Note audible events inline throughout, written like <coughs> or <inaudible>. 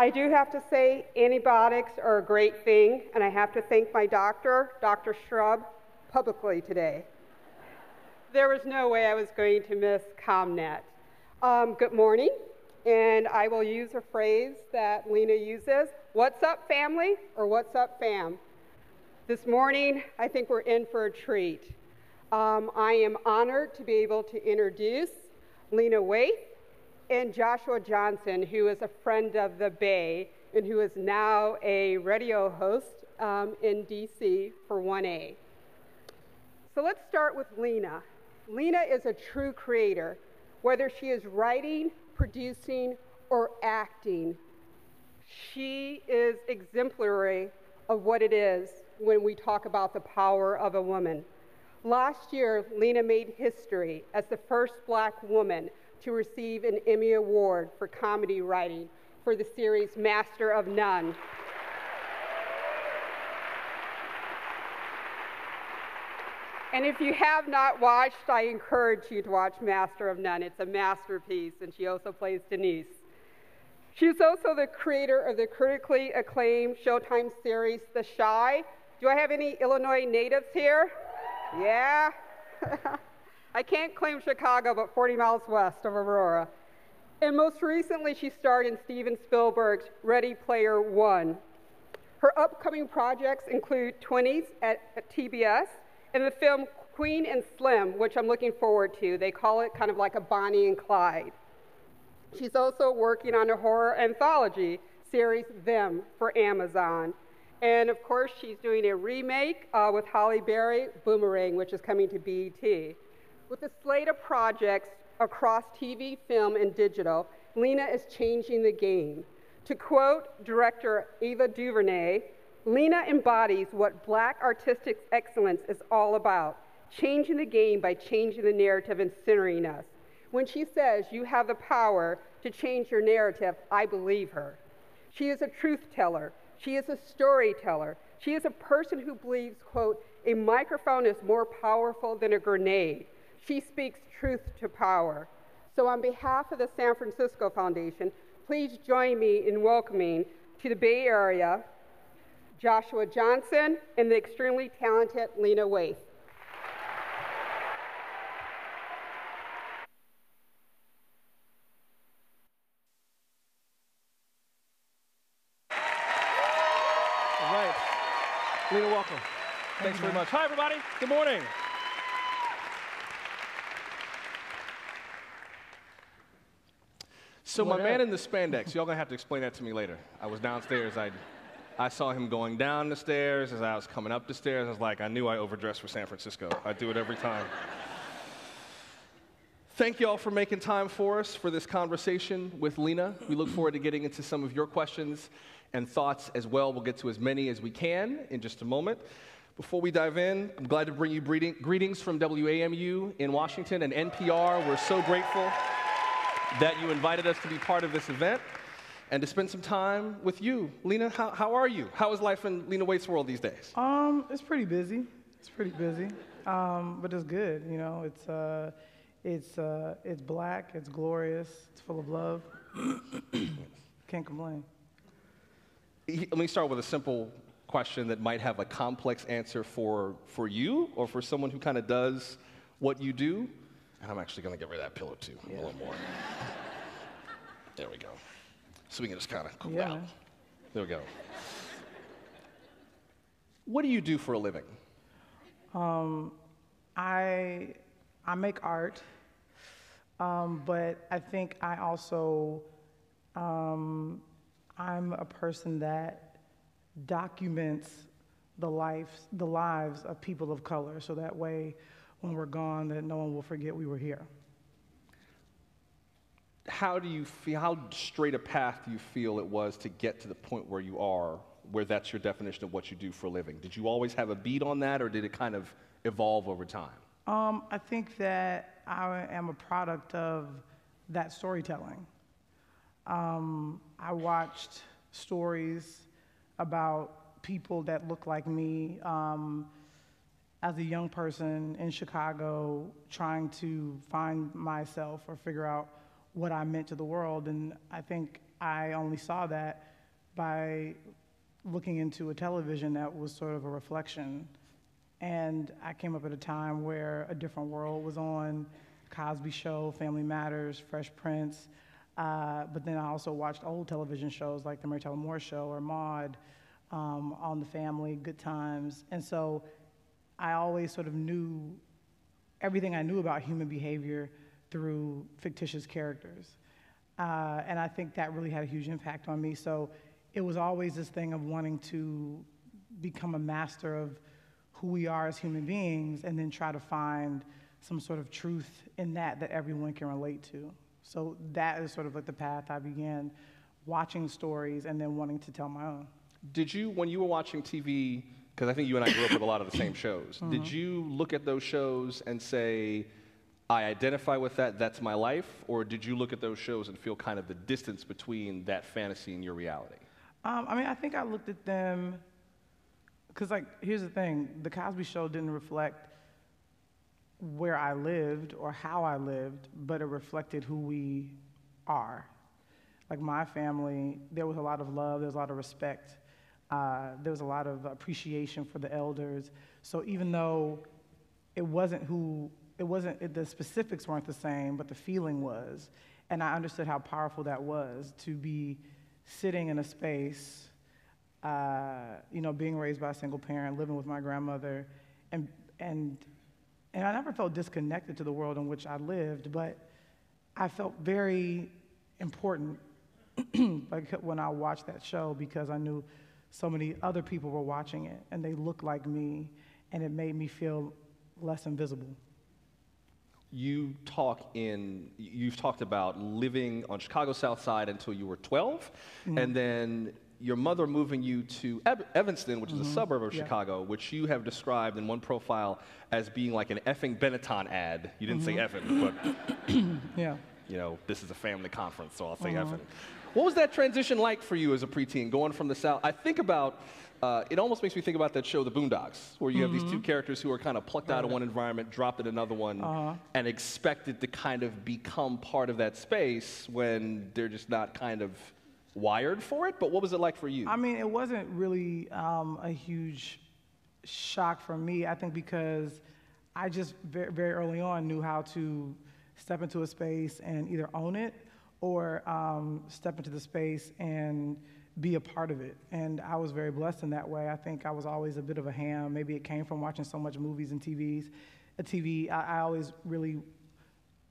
I do have to say antibiotics are a great thing, and I have to thank my doctor, Dr. Shrub, publicly today. There was no way I was going to miss ComNet. Um, good morning, and I will use a phrase that Lena uses What's up, family? or What's up, fam? This morning, I think we're in for a treat. Um, I am honored to be able to introduce Lena Waithe and Joshua Johnson, who is a friend of the Bay and who is now a radio host um, in DC for 1A. So let's start with Lena. Lena is a true creator, whether she is writing, producing, or acting. She is exemplary of what it is when we talk about the power of a woman. Last year, Lena made history as the first black woman to receive an Emmy Award for comedy writing for the series Master of None. And if you have not watched, I encourage you to watch Master of None. It's a masterpiece, and she also plays Denise. She's also the creator of the critically acclaimed Showtime series, The Chi. Do I have any Illinois natives here? Yeah? <laughs> I can't claim Chicago, but 40 miles west of Aurora. And most recently, she starred in Steven Spielberg's Ready Player One. Her upcoming projects include 20s at, TBS and the film Queen and Slim, which I'm looking forward to. They call it kind of like a Bonnie and Clyde. She's also working on a horror anthology series, Them, for Amazon. And of course, she's doing a remake uh, with Halle Berry, Boomerang, which is coming to BET. With a slate of projects across TV, film, and digital, Lena is changing the game. To quote director Ava DuVernay, Lena embodies what black artistic excellence is all about changing the game by changing the narrative and centering us. When she says you have the power to change your narrative, I believe her. She is a truth teller. She is a storyteller. She is a person who believes, quote, a microphone is more powerful than a grenade. She speaks truth to power. So, on behalf of the San Francisco Foundation, please join me in welcoming to the Bay Area Joshua Johnson and the extremely talented Lena Waithe. Lena, welcome. Thanks very much. Hi, everybody. Good morning. So what my up? man in the spandex, y'all gonna have to explain that to me later. I was downstairs. I, I saw him going down the stairs as I was coming up the stairs. I was like, I knew I overdressed for San Francisco. I do it every time. Thank you all for making time for us for this conversation with Lena. We look forward to getting into some of your questions and thoughts as well. We'll get to as many as we can in just a moment. Before we dive in, I'm glad to bring you greetings from WAMU in Washington and NPR. We're so grateful that you invited us to be part of this event and to spend some time with you. Lena, how, how are you? How is life in Lena Waithe's world these days? Um, it's pretty busy. It's pretty busy, um, but it's good. You know, it's uh, it's uh, it's black. It's glorious. It's full of love. <coughs> Can't complain let me start with a simple question that might have a complex answer for, for you or for someone who kind of does what you do. And I'm actually going to get rid of that pillow too, yeah. a little more. there we go. So we can just kind of cool yeah. out. There we go. What do you do for a living? Um, I, I make art, um, but I think I also um, I'm a person that documents the lives, the lives of people of color, so that way, when we're gone, that no one will forget we were here. How do you feel? How straight a path do you feel it was to get to the point where you are, where that's your definition of what you do for a living? Did you always have a beat on that, or did it kind of evolve over time? Um, I think that I am a product of that storytelling. Um, I watched stories about people that look like me um, as a young person in Chicago trying to find myself or figure out what I meant to the world. And I think I only saw that by looking into a television that was sort of a reflection. And I came up at a time where a different world was on Cosby Show, Family Matters, Fresh Prince. Uh, but then I also watched old television shows like The Mary Tyler Moore Show or Maude, um, On the Family, Good Times. And so I always sort of knew everything I knew about human behavior through fictitious characters. Uh, and I think that really had a huge impact on me. So it was always this thing of wanting to become a master of who we are as human beings and then try to find some sort of truth in that that everyone can relate to. So that is sort of like the path I began watching stories and then wanting to tell my own. Did you, when you were watching TV, because I think you and I grew up with a lot of the same shows, mm-hmm. did you look at those shows and say, I identify with that, that's my life? Or did you look at those shows and feel kind of the distance between that fantasy and your reality? Um, I mean, I think I looked at them, because, like, here's the thing The Cosby Show didn't reflect where I lived or how I lived, but it reflected who we are. Like, my family, there was a lot of love, there was a lot of respect, uh, there was a lot of appreciation for the elders. So, even though it wasn't who it wasn't it, the specifics weren't the same, but the feeling was. And I understood how powerful that was to be sitting in a space, uh, you know, being raised by a single parent, living with my grandmother, and and and I never felt disconnected to the world in which I lived, but I felt very important <clears throat> when I watched that show because I knew so many other people were watching it and they looked like me, and it made me feel less invisible you talk in you've talked about living on chicago south side until you were 12 mm-hmm. and then your mother moving you to evanston which mm-hmm. is a mm-hmm. suburb of yeah. chicago which you have described in one profile as being like an effing benetton ad you didn't mm-hmm. say effing but <coughs> yeah you know this is a family conference so i'll say effing what was that transition like for you as a preteen going from the south i think about uh, it almost makes me think about that show, The Boondocks, where you mm-hmm. have these two mm-hmm. characters who are kind of plucked out of one environment, dropped in another one, uh-huh. and expected to kind of become part of that space when they're just not kind of wired for it. But what was it like for you? I mean, it wasn't really um, a huge shock for me. I think because I just very, very early on knew how to step into a space and either own it or um, step into the space and be a part of it. And I was very blessed in that way. I think I was always a bit of a ham. Maybe it came from watching so much movies and TVs. A TV, I, I always really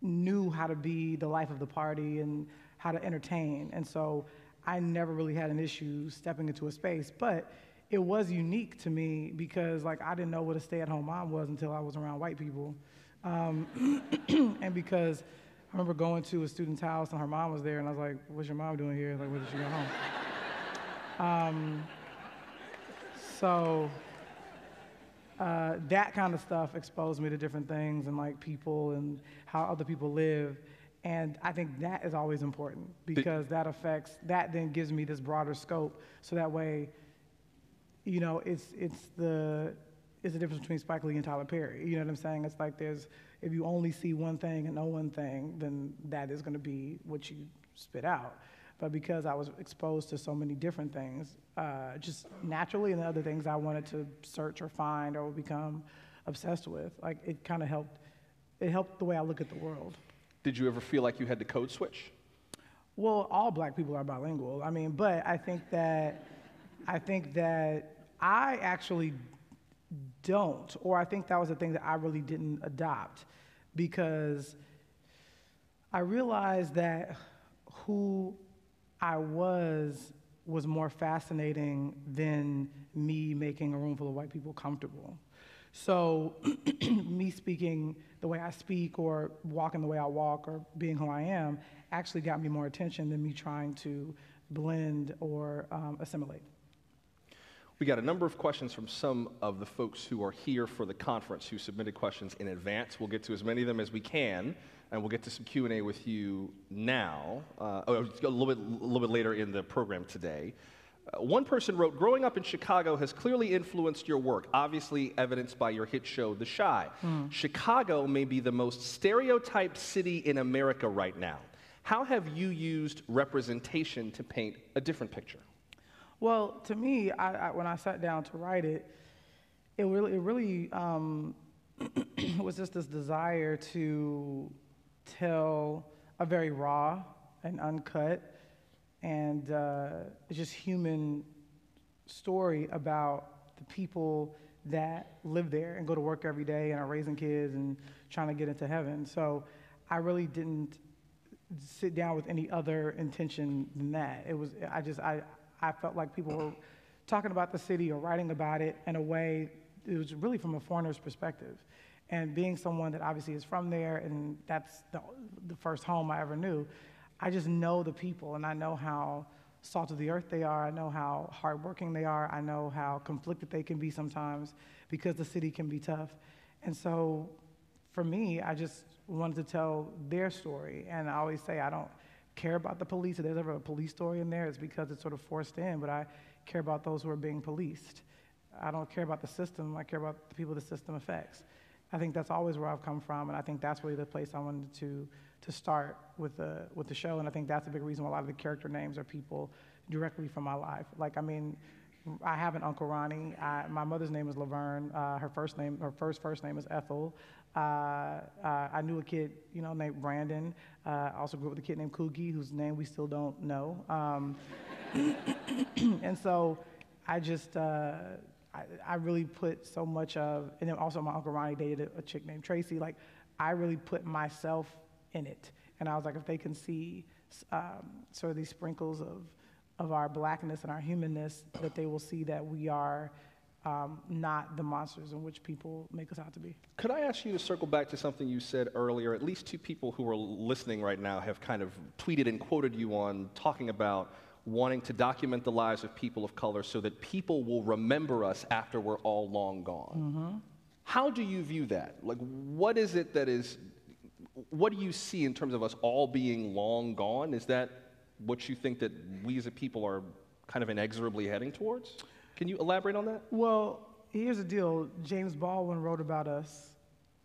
knew how to be the life of the party and how to entertain. And so I never really had an issue stepping into a space. But it was unique to me because like I didn't know what a stay-at-home mom was until I was around white people. Um, <clears throat> and because I remember going to a student's house and her mom was there and I was like, what's your mom doing here? Like, when did she go home? Um, so uh, that kind of stuff exposed me to different things and like people and how other people live. And I think that is always important because that affects, that then gives me this broader scope. So that way, you know, it's, it's the, it's the difference between Spike Lee and Tyler Perry. You know what I'm saying? It's like there's, if you only see one thing and know one thing, then that is going to be what you spit out but because I was exposed to so many different things, uh, just naturally, and the other things I wanted to search or find or become obsessed with, like it kind of helped. It helped the way I look at the world. Did you ever feel like you had to code switch? Well, all black people are bilingual. I mean, but I think that I think that I actually don't, or I think that was the thing that I really didn't adopt because I realized that who I was was more fascinating than me making a room full of white people comfortable. So, <clears throat> me speaking the way I speak, or walking the way I walk, or being who I am, actually got me more attention than me trying to blend or um, assimilate. We got a number of questions from some of the folks who are here for the conference who submitted questions in advance. We'll get to as many of them as we can and we'll get to some Q&A with you now, uh, a, little bit, a little bit later in the program today. Uh, one person wrote, growing up in Chicago has clearly influenced your work, obviously evidenced by your hit show, The Chi. Mm. Chicago may be the most stereotyped city in America right now. How have you used representation to paint a different picture? Well, to me, I, I, when I sat down to write it, it really, it really um, <clears throat> was just this desire to tell a very raw and uncut and uh, just human story about the people that live there and go to work every day and are raising kids and trying to get into heaven. So I really didn't sit down with any other intention than that. It was I just I I felt like people were talking about the city or writing about it in a way it was really from a foreigner's perspective. And being someone that obviously is from there and that's the, the first home I ever knew, I just know the people and I know how salt of the earth they are. I know how hardworking they are. I know how conflicted they can be sometimes because the city can be tough. And so for me, I just wanted to tell their story. And I always say I don't care about the police. If there's ever a police story in there, it's because it's sort of forced in, but I care about those who are being policed. I don't care about the system, I care about the people the system affects. I think that's always where I've come from, and I think that's really the place I wanted to to start with the with the show. And I think that's a big reason why a lot of the character names are people directly from my life. Like, I mean, I have an Uncle Ronnie. I, my mother's name is Laverne. Uh, her first name, her first first name is Ethel. Uh, uh, I knew a kid, you know, named Brandon. Uh, I also grew up with a kid named Coogie, whose name we still don't know. Um, <clears throat> and so, I just. Uh, I, I, really put so much of, and then also my Uncle Ronnie dated a, a chick named Tracy. Like, I really put myself in it. And I was like, if they can see um, sort of these sprinkles of, of our blackness and our humanness, that they will see that we are um, not the monsters in which people make us out to be. Could I ask you to circle back to something you said earlier? At least two people who are listening right now have kind of tweeted and quoted you on talking about wanting to document the lives of people of color so that people will remember us after we're all long gone. Mm-hmm. How do you view that? Like, what is it that is what do you see in terms of us all being long gone? Is that what you think that we as a people are kind of inexorably heading towards? Can you elaborate on that? Well, here's the deal James Baldwin wrote about us,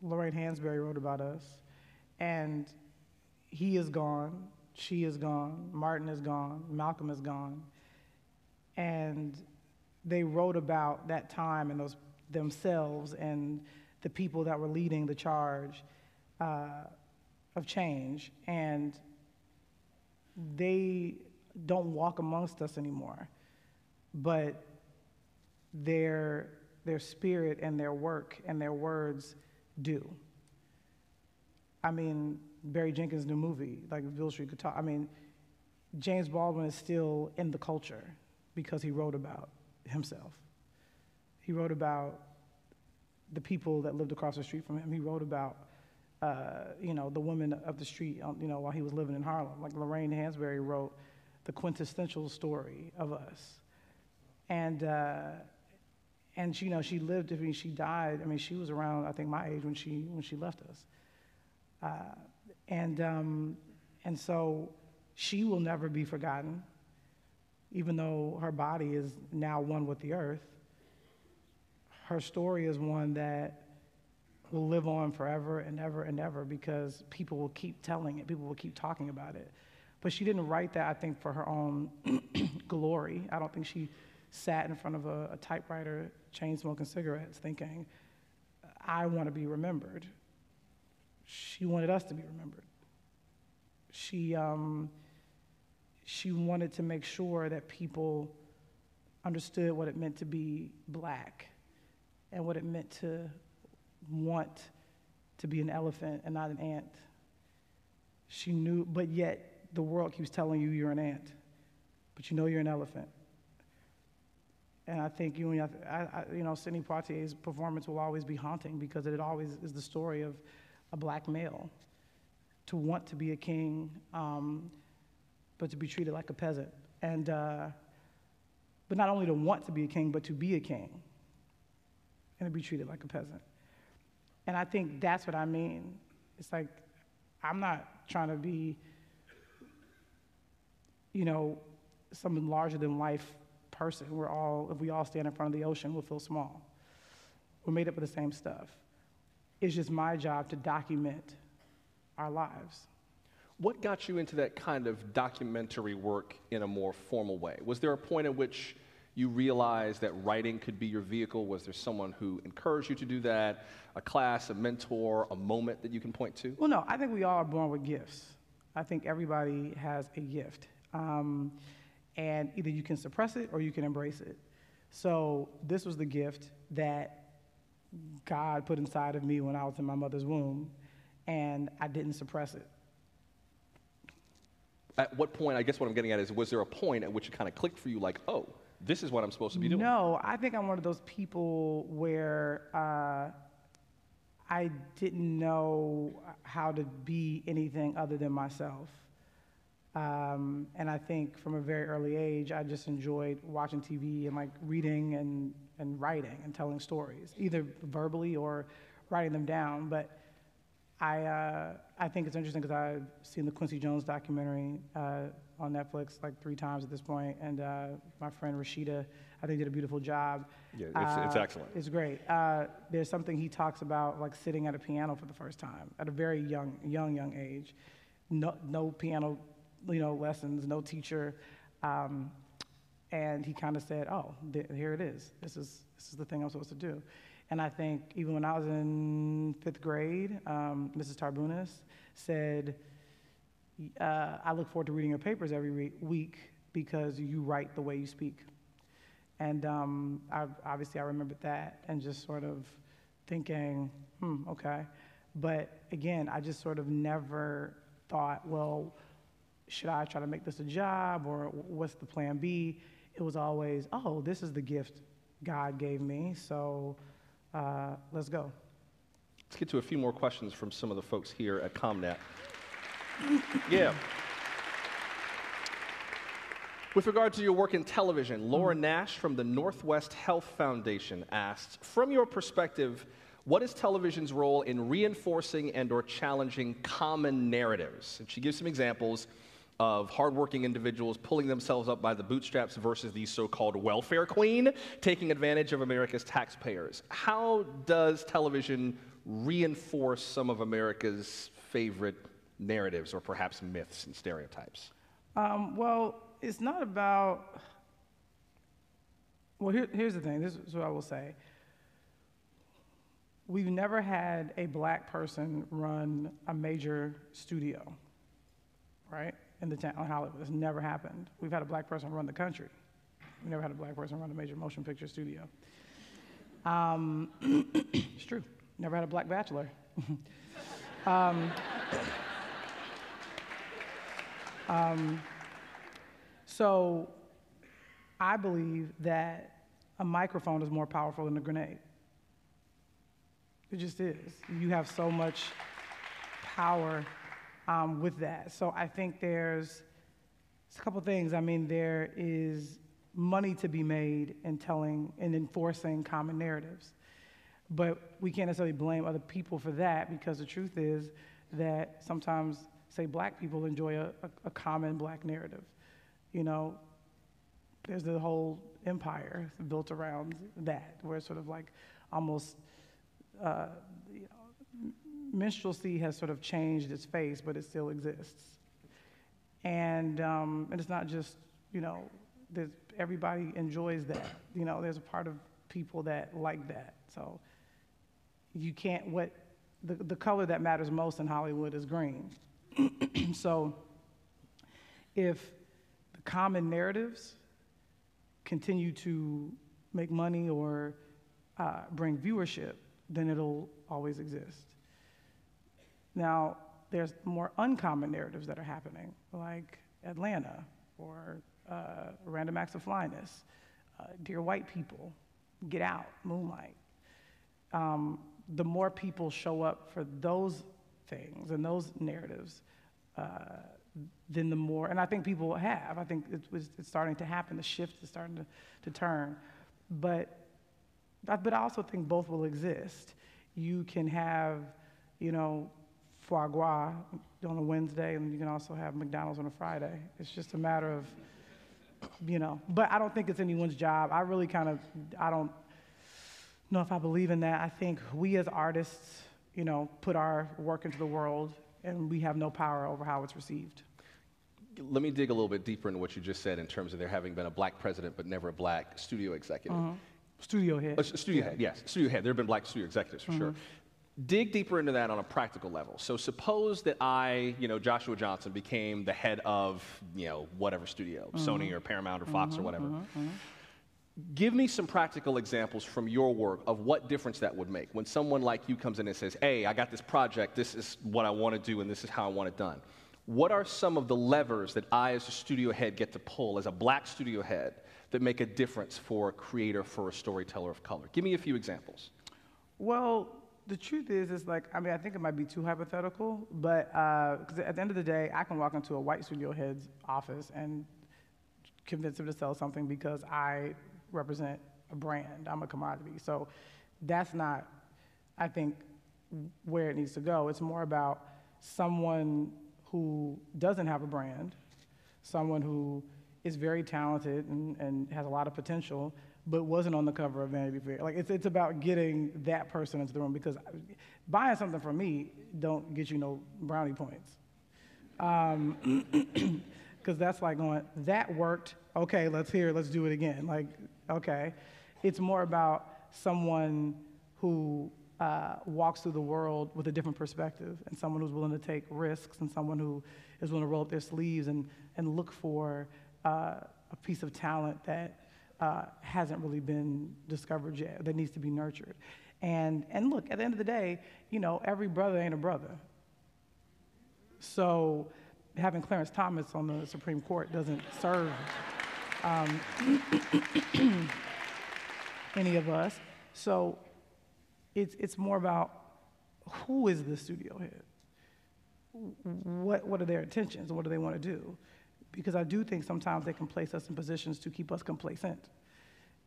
Lorraine Hansberry wrote about us, and he is gone, she is gone, Martin is gone, Malcolm is gone. And they wrote about that time and those themselves and the people that were leading the charge. Uh, of change, and they don't walk amongst us anymore. But their, their spirit and their work and their words do. I mean, Barry Jenkins' new movie, like Beale Street Could Talk. I mean, James Baldwin is still in the culture because he wrote about himself. He wrote about the people that lived across the street from him. He wrote about uh, you know, the women of the street, um, you know, while he was living in Harlem. Like Lorraine Hansberry wrote the quintessential story of us. And, uh, and she, you know, she lived, I mean, she died, I mean, she was around, I think, my age when she, when she left us. Uh, and, um, and so she will never be forgotten, even though her body is now one with the earth. Her story is one that will live on forever and ever and ever because people will keep telling it, people will keep talking about it. But she didn't write that, I think, for her own <clears throat> glory. I don't think she sat in front of a, a typewriter, chain smoking cigarettes, thinking, I want to be remembered. She wanted us to be remembered. She, um, she wanted to make sure that people understood what it meant to be black and what it meant to want to be an elephant and not an ant. She knew, but yet the world keeps telling you you're an ant, but you know you're an elephant. And I think you, I, I, you know, Sidney Poitier's performance will always be haunting because it always is the story of a black male to want to be a king, um, but to be treated like a peasant. And, uh, but not only to want to be a king, but to be a king and to be treated like a peasant. And I think that's what I mean. It's like, I'm not trying to be, you know, some larger than life person. We're all, if we all stand in front of the ocean, we'll feel small. We're made up of the same stuff. It's just my job to document our lives. What got you into that kind of documentary work in a more formal way? Was there a point at which you realized that writing could be your vehicle? Was there someone who encouraged you to do that? A class, a mentor, a moment that you can point to? Well, no, I think we all are born with gifts. I think everybody has a gift. Um, and either you can suppress it or you can embrace it. So this was the gift that God put inside of me when I was in my mother's womb, and I didn't suppress it. At what point, I guess what I'm getting at is, was there a point at which it kind of clicked for you, like, oh, this is what I'm supposed to be doing? No, I think I'm one of those people where uh, I didn't know how to be anything other than myself. Um, and I think from a very early age, I just enjoyed watching TV and like reading and, and writing and telling stories, either verbally or writing them down. But I, uh, I think it's interesting because I've seen the Quincy Jones documentary uh, on Netflix like three times at this point. point, and uh, my friend Rashida, I think, did a beautiful job. Yeah, it's, it's Uh, excellent. It's great. Uh, there's something he talks about, like sitting at a piano for the first time at a very young, young, young age. No, no piano, you know, lessons, no teacher, um, and he kind of said, "Oh, th- here it is. This is this is the thing I'm supposed to do." And I think even when I was in fifth grade, um, Mrs. Tarbunas said, uh, "I look forward to reading your papers every re- week because you write the way you speak." And um, I, obviously, I remembered that and just sort of thinking, hmm, okay. But again, I just sort of never thought, well, should I try to make this a job or what's the plan B? It was always, oh, this is the gift God gave me, so uh, let's go. Let's get to a few more questions from some of the folks here at ComNet. yeah. With regard to your work in television, Laura Nash from the Northwest Health Foundation asked, from your perspective, what is television's role in reinforcing and or challenging common narratives? And she gives some examples of hardworking individuals pulling themselves up by the bootstraps versus the so-called welfare queen taking advantage of America's taxpayers. How does television reinforce some of America's favorite narratives or perhaps myths and stereotypes? Um, well, it's not about. Well, here, here's the thing. This is what I will say. We've never had a black person run a major studio, right, in the town of Hollywood. It's never happened. We've had a black person run the country. We've never had a black person run a major motion picture studio. Um, <coughs> it's true. Never had a black bachelor. <laughs> um, <coughs> um, so I believe that a microphone is more powerful than a grenade. It just is. You have so much power um, with that. So I think there's a couple things. I mean, there is money to be made in telling and enforcing common narratives. But we can't necessarily blame other people for that because the truth is that sometimes, say, black people enjoy a, a, a common black narrative. You know, there's the whole empire built around that, where it's sort of like almost, uh, you know, minstrelsy has sort of changed its face, but it still exists. And, um, and it's not just, you know, everybody enjoys that. You know, there's a part of people that like that. So you can't, what, the, the color that matters most in Hollywood is green. <clears throat> so if the common narratives continue to make money or uh, bring viewership, then it'll always exist. Now, there's more uncommon narratives that are happening, like Atlanta or uh, Random Acts of Flyness, uh, Dear White People, Get Out, Moonlight. Um, the more people show up for those things and those narratives, uh, then the more, and I think people will have. I think it was, it's starting to happen. The shift is starting to, to turn. But, but I also think both will exist. You can have, you know, foie gras on a Wednesday, and you can also have McDonald's on a Friday. It's just a matter of, you know, but I don't think it's anyone's job. I really kind of, I don't know if I believe in that. I think we as artists, you know, put our work into the world and we have no power over how it's received. Let me dig a little bit deeper into what you just said in terms of there having been a black president but never a black studio executive. Mm-hmm. Studio head. Uh, studio head, yes. Studio head. There have been black studio executives for sure. Mm-hmm. Dig deeper into that on a practical level. So suppose that I, you know, Joshua Johnson became the head of, you know, whatever studio, Mm-hmm. Sony or Paramount or Fox or whatever. Give me some practical examples from your work of what difference that would make when someone like you comes in and says, Hey, I got this project, this is what I want to do, and this is how I want it done. What are some of the levers that I, as a studio head, get to pull as a black studio head that make a difference for a creator, for a storyteller of color? Give me a few examples. Well, the truth is, it's like, I mean, I think it might be too hypothetical, but uh, because at the end of the day, I can walk into a white studio head's office and convince him to sell something because I represent a brand, I'm a commodity. So that's not, I think, where it needs to go. It's more about someone who doesn't have a brand, someone who is very talented and, and has a lot of potential, but wasn't on the cover of Vanity Fair. Like it's, it's about getting that person into the room because buying something from me don't get you no brownie points. <clears throat> Because that's like going, that worked. Okay, let's hear, let's do it again. Like, okay. It's more about someone who uh, walks through the world with a different perspective and someone who's willing to take risks and someone who is willing to roll up their sleeves and, and look for uh, a piece of talent that uh, hasn't really been discovered yet, that needs to be nurtured. And, and look, at the end of the day, you know, every brother ain't a brother. So having Clarence Thomas on the Supreme Court doesn't serve um, <coughs> any of us. So it's, it's more about who is the studio head? What, what are their intentions? What do they want to do? Because I do think sometimes they can place us in positions to keep us complacent.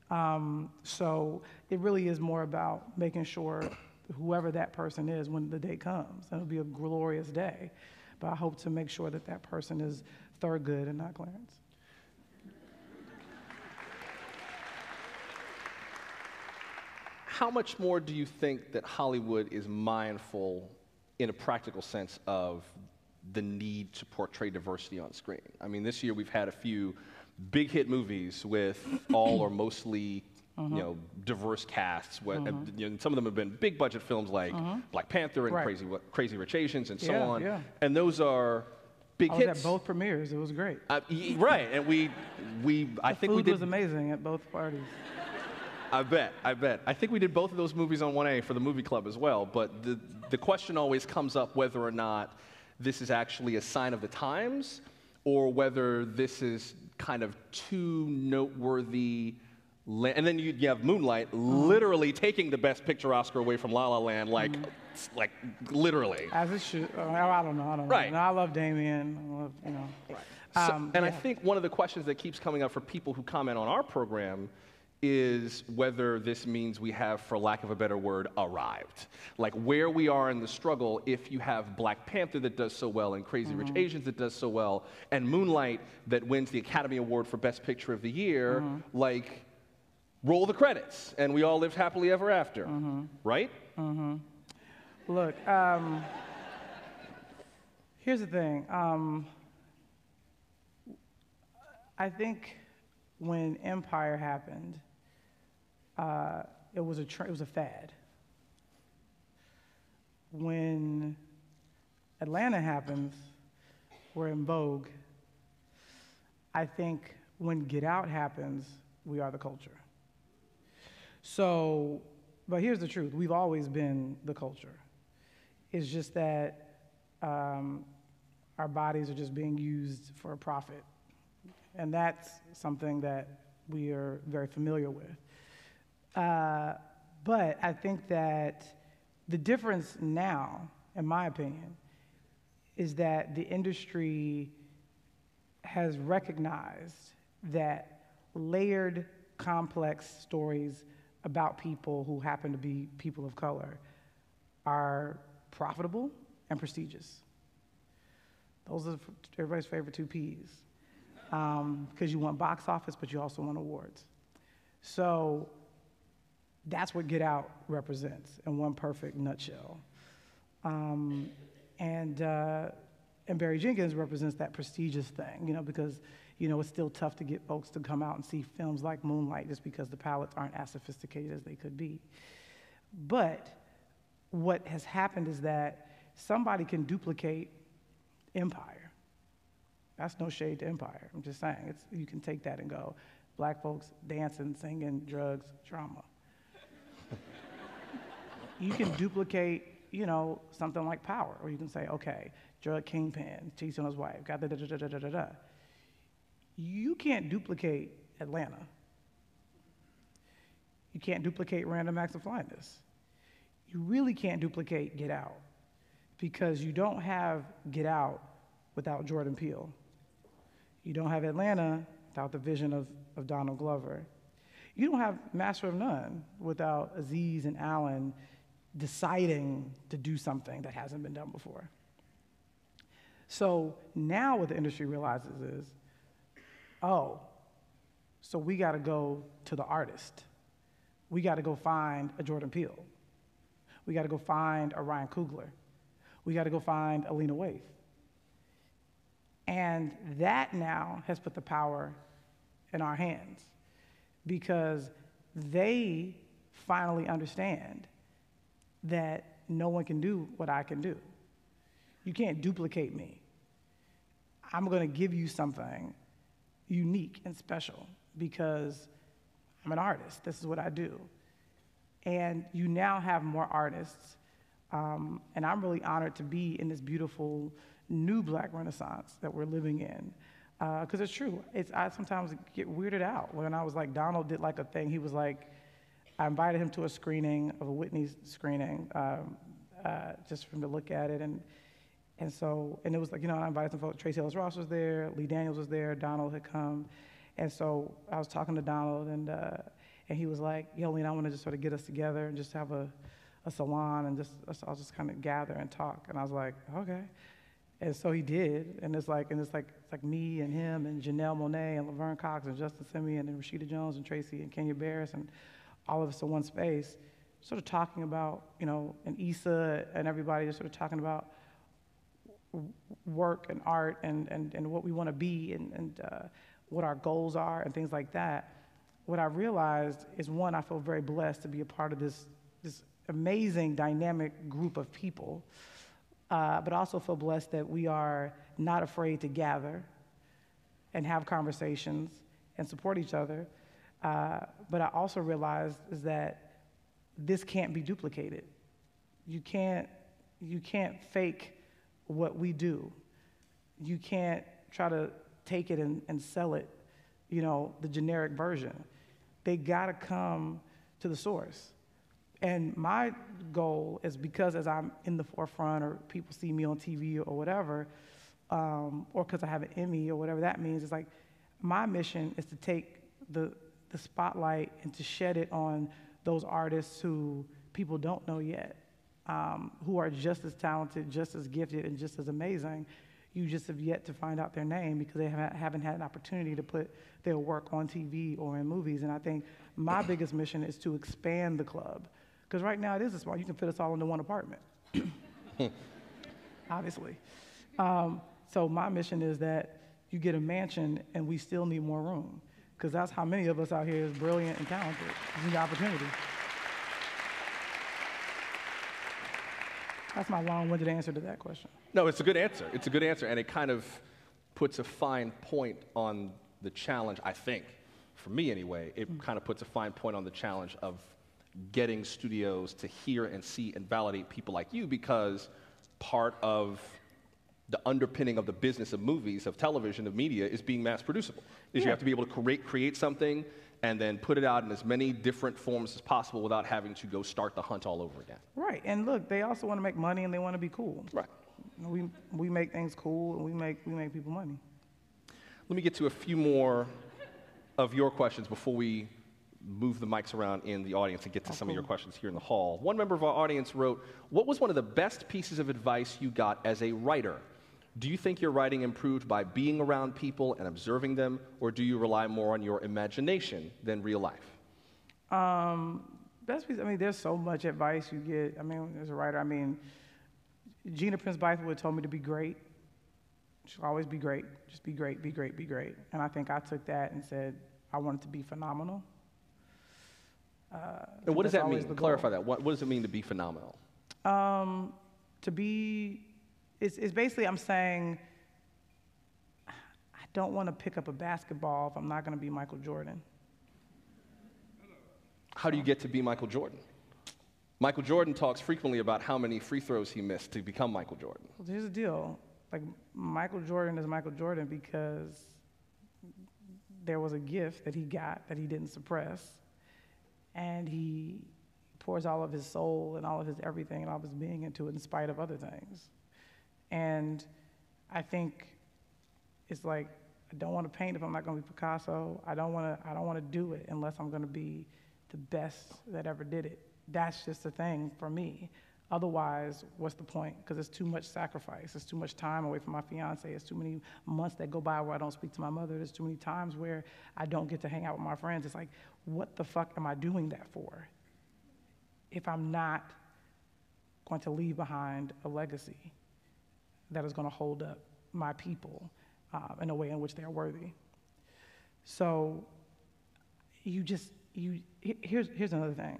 Um, so it really is more about making sure whoever that person is when the day comes, it'll be a glorious day. But I hope to make sure that that person is Thurgood and not Clarence. How much more do you think that Hollywood is mindful, in a practical sense, of the need to portray diversity on screen? I mean, this year we've had a few big hit movies with all or mostly you mm-hmm. know, diverse casts. What, mm-hmm. and, you know, some of them have been big budget films like mm-hmm. Black Panther and Right. Crazy, Crazy Rich Asians and so Yeah, on. yeah. And those are big I was hits. at both premieres. It was great. Uh, right, and we, we, I The think food we did. was amazing at both parties. I bet, I bet. I think we did both of those movies on 1A for the movie club as well. But the, the question always comes up whether or not this is actually a sign of the times or whether this is kind of too noteworthy. la- And then you, you have Moonlight literally taking the Best Picture Oscar away from La La Land, like, like literally. As it should. Uh, I don't know. I don't know. Right. I love Damien. I love, you know. So- Um, and I think one of the questions that keeps coming up for people who comment on our program is whether this means we have, for lack of a better word, arrived. Like where we are in the struggle if you have Black Panther that does so well and Crazy Rich Mm-hmm. Asians that does so well and Moonlight that wins the Academy Award for Best Picture of the Year, Mm-hmm. like roll the credits and we all lived happily ever after, Mm-hmm. right? Look, um, here's the thing. Um, I think when Empire happened, uh, it was a tr- it was a fad. When Atlanta happens, we're in vogue. I think when Get Out happens, we are the culture. So, but here's the truth we've always been the culture. It's just that um, our bodies are just being used for a profit. And that's something that we are very familiar with. Uh, but I think that the difference now, in my opinion, is that the industry has recognized that layered, complex stories about people who happen to be people of color are profitable and prestigious. Those are everybody's favorite two P's. Because you want box office, but you also want awards. So that's what Get Out represents in one perfect nutshell. Um, And, uh, and Barry Jenkins represents that prestigious thing, you know, because, you know, it's still tough to get folks to come out and see films like Moonlight just because the palettes aren't as sophisticated as they could be. But what has happened is that somebody can duplicate Empire. That's no shade to Empire. I'm just saying, it's, you can take that and go, black folks dancing, singing, drugs, drama. You can duplicate, you know, something like Power, or you can say, okay, drug kingpin, cheats on his wife, got the da da da da da da. You can't duplicate Atlanta. You can't duplicate Random Acts of Flyness. You really can't duplicate Get Out because you don't have Get Out without Jordan Peele. You don't have Atlanta without the vision of, of Donald Glover. You don't have Master of None without Aziz and Alan deciding to do something that hasn't been done before. So now what the industry realizes is, oh, so we got to go to the artist. We got to go find a Jordan Peele. We got to go find a Ryan Coogler. We got to go find a Lena Waithe. And that now has put the power in our hands because they finally understand that no one can do what I can do. You can't duplicate me. I'm going to give you something unique and special because I'm an artist. This is what I do. And you now have more artists. Um, and I'm really honored to be in this beautiful new black renaissance that we're living in. Because uh, it's true. It's, I sometimes get weirded out. When I was like, Donald did like a thing, he was like, I invited him to a screening of a Whitney screening, um, uh, just for him to look at it. And, and so, and it was like, you know, I invited some folks. Tracee Ellis Ross was there, Lee Daniels was there, Donald had come. And so I was talking to Donald, and, uh, and he was like, yo, Lena, I want to just sort of get us together and just have a, a salon and just, I'll just kind of gather and talk. And I was like, okay. And so he did, and it's like, and it's like, it's like me and him and Janelle Monáe and Laverne Cox and Justin Simien and Rashida Jones and Tracy and Kenya Barris and all of us in one space, sort of talking about, you know, and Issa and everybody just sort of talking about work and art and, and, and what we want to be and, and uh, what our goals are and things like that. What I realized is one, I feel very blessed to be a part of this, this amazing dynamic group of people, uh, but also feel blessed that we are not afraid to gather and have conversations and support each other uh, but I also realized is that this can't be duplicated. You can't, you can't fake what we do. You can't try to take it and, and sell it, you know, the generic version. They gotta come to the source. And my goal is because as I'm in the forefront or people see me on TV or whatever, um, or because I have an Emmy or whatever that means, it's like my mission is to take the, the spotlight and to shed it on those artists who people don't know yet, um, who are just as talented, just as gifted, and just as amazing. You just have yet to find out their name because they haven't had an opportunity to put their work on TV or in movies. And I think my biggest mission is to expand the club. Because right now it is a small, you can fit us all into one apartment, <coughs> obviously. Um, so my mission is that you get a mansion and we still need more room because that's how many of us out here is brilliant and talented. This the opportunity. That's my long-winded answer to that question. No, it's a good answer. It's a good answer, and it kind of puts a fine point on the challenge. I think, for me anyway, it mm. kind of puts a fine point on the challenge of getting studios to hear and see and validate people like you, because part of the underpinning of the business of movies, of television, of media is being mass producible. Is yeah. you have to be able to create, create something and then put it out in as many different forms as possible without having to go start the hunt all over again. Right. And look, they also want to make money and they want to be cool. Right. We, we make things cool and we make, we make people money. Let me get to a few more of your questions before we move the mics around in the audience and get to oh, some cool. of your questions here in the hall. One member of our audience wrote, What was one of the best pieces of advice you got as a writer? Do you think your writing improved by being around people and observing them, or do you rely more on your imagination than real life? Um, best I mean, there's so much advice you get. I mean, as a writer, I mean, Gina Prince Bythewood told me to be great. She'll always be great. Just be great, be great, be great. And I think I took that and said, I wanted to be phenomenal. Uh, and what does that mean? Clarify that. What, what does it mean to be phenomenal? Um, to be, it's, it's basically I'm saying, I don't want to pick up a basketball if I'm not going to be Michael Jordan. How do you get to be Michael Jordan? Michael Jordan talks frequently about how many free throws he missed to become Michael Jordan. Well, here's the deal. Like Michael Jordan is Michael Jordan because there was a gift that he got that he didn't suppress, and he pours all of his soul and all of his everything and all of his being into it in spite of other things. And I think it's like I don't want to paint if I'm not going to be Picasso. I don't want to. I don't want to do it unless I'm going to be the best that ever did it. That's just the thing for me. Otherwise, what's the point? Because it's too much sacrifice. It's too much time away from my fiance. It's too many months that go by where I don't speak to my mother. There's too many times where I don't get to hang out with my friends. It's like, what the fuck am I doing that for? If I'm not going to leave behind a legacy that is going to hold up my people uh, in a way in which they are worthy. So, you just, you, here's, here's another thing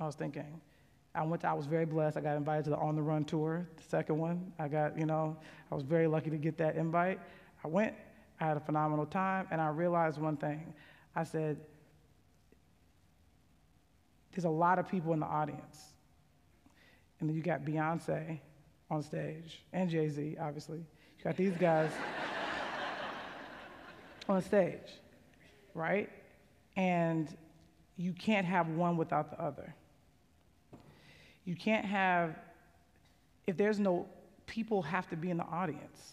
I was thinking I went. To, I was very blessed. I got invited to the On the Run tour, the second one. I got, you know, I was very lucky to get that invite. I went. I had a phenomenal time, and I realized one thing. I said, "There's a lot of people in the audience, and then you got Beyonce on stage and Jay Z, obviously. You got these guys on stage, right? And you can't have one without the other." You can't have, if there's no, people have to be in the audience.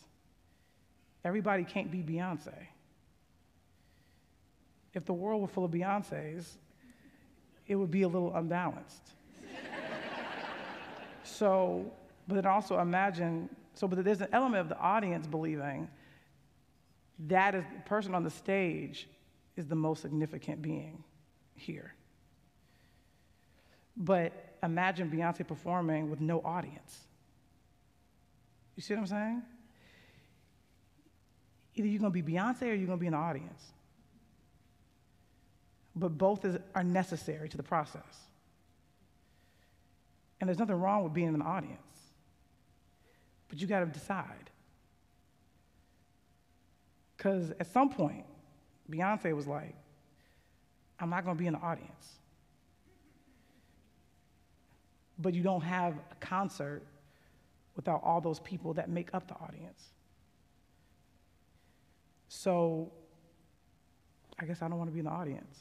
Everybody can't be Beyonce. If the world were full of Beyoncés, it would be a little unbalanced. <laughs> so, but then also imagine, so but there's an element of the audience believing that is the person on the stage is the most significant being here. But imagine Beyonce performing with no audience. You see what I'm saying? Either you're going to be Beyonce or you're going to be the audience. But both is, are necessary to the process. And there's nothing wrong with being in the audience. But you got to decide. Because at some point, Beyonce was like, I'm not going to be in the audience but you don't have a concert without all those people that make up the audience. So I guess I don't want to be in the audience.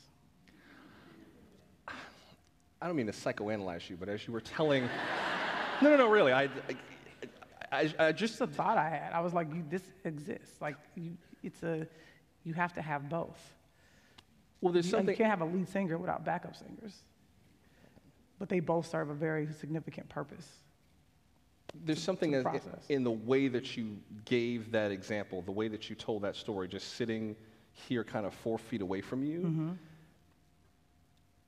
I don't mean to psychoanalyze you, but as you were telling, <laughs> no, no, no, really, I, I, I, I just a thought I had. I was like, you, this exists. Like, you, it's a, you have to have both. Well, there's you, something. You can't have a lead singer without backup singers but they both serve a very significant purpose. There's to, something to the in the way that you gave that example, the way that you told that story, just sitting here kind of four feet away from you. Mm-hmm.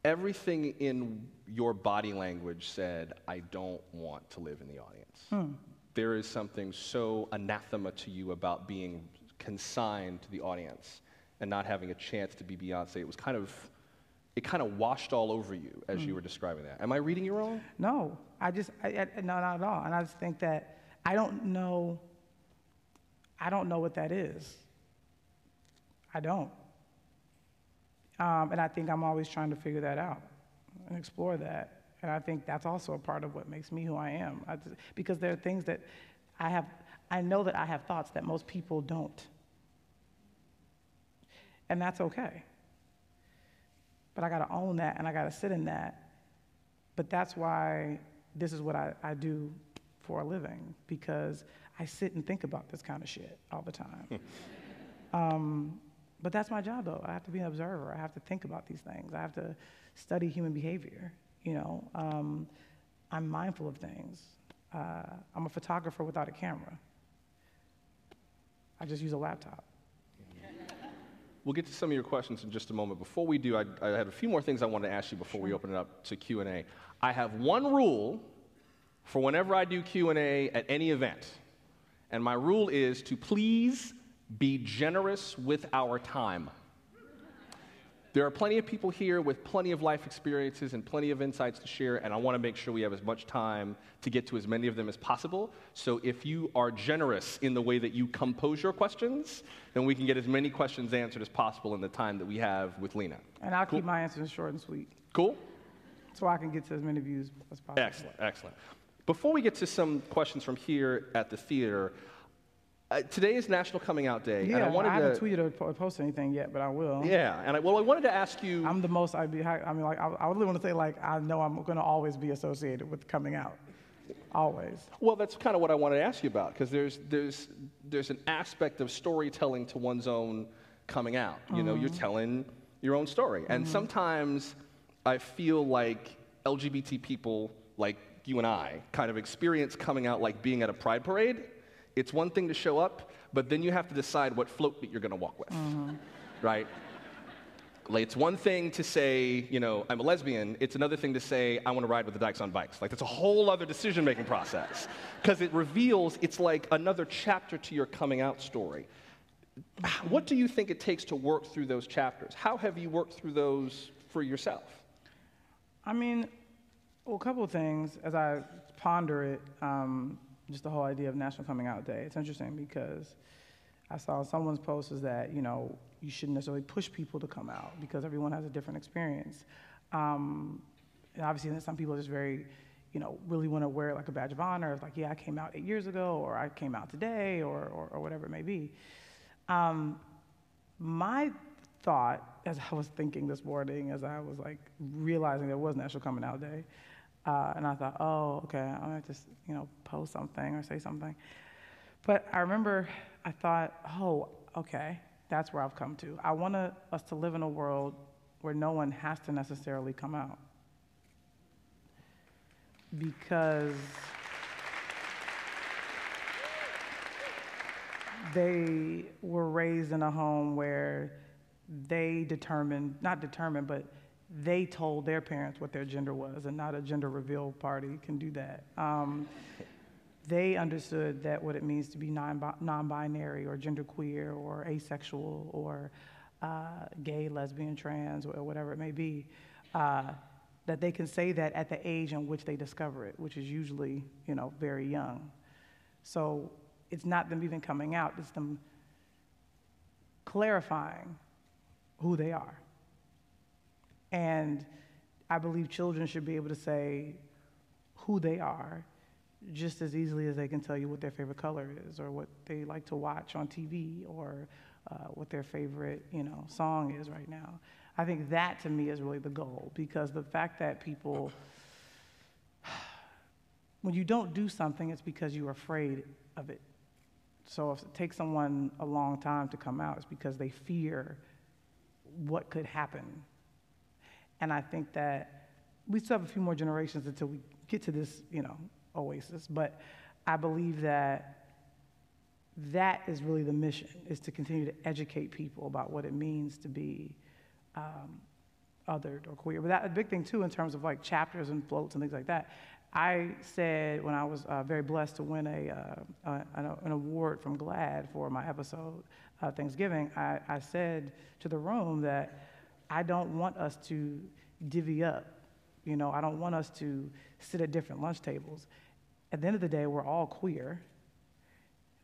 Everything in your body language said, I don't want to live in the audience. Hmm. There is something so anathema to you about being consigned to the audience and not having a chance to be Beyonce. It was kind of it kind of washed all over you as mm. you were describing that. Am I reading you wrong? No, I just, I, I, no, not at all. And I just think that I don't know, I don't know what that is. I don't. Um, and I think I'm always trying to figure that out and explore that. And I think that's also a part of what makes me who I am. I just, because there are things that I have, I know that I have thoughts that most people don't. And that's okay but I got to own that and I got to sit in that. But that's why this is what I, I do for a living because I sit and think about this kind of shit all the time. <laughs> um, but that's my job, though. I have to be an observer. I have to think about these things. I have to study human behavior. You know, um, I'm mindful of things. Uh, I'm a photographer without a camera. I just use a laptop. We'll get to some of your questions in just a moment. Before we do, I, I have a few more things I want to ask you before sure. we open it up to Q&A. I have one rule for whenever I do Q&A at any event. And my rule is to please be generous with our time. There are plenty of people here with plenty of life experiences and plenty of insights to share, and I want to make sure we have as much time to get to as many of them as possible. So if you are generous in the way that you compose your questions, then we can get as many questions answered as possible in the time that we have with Lena. And I'll cool. keep my answers short and sweet. Cool? So I can get to as many views as possible. Excellent, excellent. Before we get to some questions from here at the theater, uh, today is National Coming Out Day, yeah, and I wanted I haven't to tweeted or posted anything yet, but I will. Yeah, and I, well, I wanted to ask you. I'm the most. I'd be. I mean, like, I, I really want to say, like, I know I'm going to always be associated with coming out, always. Well, that's kind of what I wanted to ask you about, because there's there's there's an aspect of storytelling to one's own coming out. You mm-hmm. know, you're mm-hmm. telling your own story, and mm-hmm. sometimes I feel like LGBT people, like you and I, kind of experience coming out like being at a pride parade it's one thing to show up, but then you have to decide what float that you're going to walk with, mm-hmm. right? Like, it's one thing to say, you know, I'm a lesbian. It's another thing to say, I want to ride with the dykes on bikes. Like, that's a whole other decision making process because it reveals it's like another chapter to your coming out story. What do you think it takes to work through those chapters? How have you worked through those for yourself? I mean, well, a couple of things as I ponder it. Um, just the whole idea of National Coming Out Day. It's interesting because I saw someone's post is that, you know, you shouldn't necessarily push people to come out because everyone has a different experience. Um, and obviously, some people are just very, you know, really want to wear like a badge of honor. It's like, yeah, I came out eight years ago, or I came out today, or, or, or whatever it may be. Um, my thought, as I was thinking this morning, as I was like realizing there was National Coming Out Day, uh, and I thought, oh, okay, I'm gonna just, you know, post something or say something. But I remember I thought, oh, okay, that's where I've come to. I want us to live in a world where no one has to necessarily come out. Because they were raised in a home where they determined, not determined, but they told their parents what their gender was, and not a gender reveal party can do that. Um, they understood that what it means to be non binary or genderqueer or asexual or uh, gay, lesbian, trans, or whatever it may be, uh, that they can say that at the age in which they discover it, which is usually, you know, very young. So it's not them even coming out, it's them clarifying who they are. And I believe children should be able to say who they are just as easily as they can tell you what their favorite color is or what they like to watch on TV or uh, what their favorite you know song is right now. I think that to me is really the goal because the fact that people <sighs> when you don't do something it's because you're afraid of it. So if it takes someone a long time to come out it's because they fear what could happen and I think that we still have a few more generations until we get to this, you know, oasis. But I believe that that is really the mission, is to continue to educate people about what it means to be um, othered or queer. But that's a big thing, too, in terms of like chapters and floats and things like that. I said when I was uh, very blessed to win a, uh, an, an, award from GLAAD for my episode, uh, Thanksgiving, I, I said to the room that I don't want us to divvy up. You know, I don't want us to sit at different lunch tables. At the end of the day, we're all queer,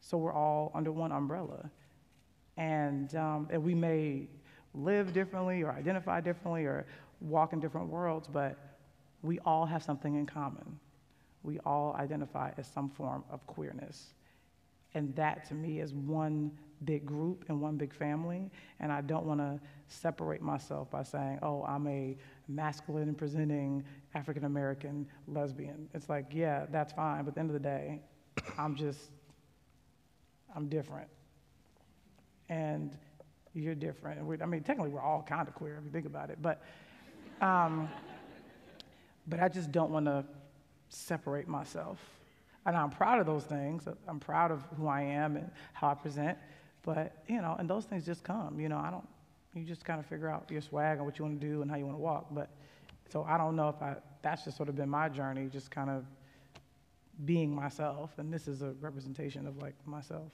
so we're all under one umbrella. And, um, and we may live differently or identify differently or walk in different worlds, but we all have something in common. We all identify as some form of queerness. And that to me is one big group and one big family. And I don't want to separate myself by saying, oh, I'm a masculine presenting African American lesbian. It's like, yeah, that's fine. But at the end of the day, I'm just, I'm different. And you're different. I mean, technically, we're all kind of queer if you think about it. But, um, but I just don't want to separate myself. And I'm proud of those things. I'm proud of who I am and how I present. But, you know, and those things just come. You know, I don't, you just kind of figure out your swag and what you want to do and how you want to walk. But, so I don't know if I, that's just sort of been my journey, just kind of being myself, and this is a representation of like myself.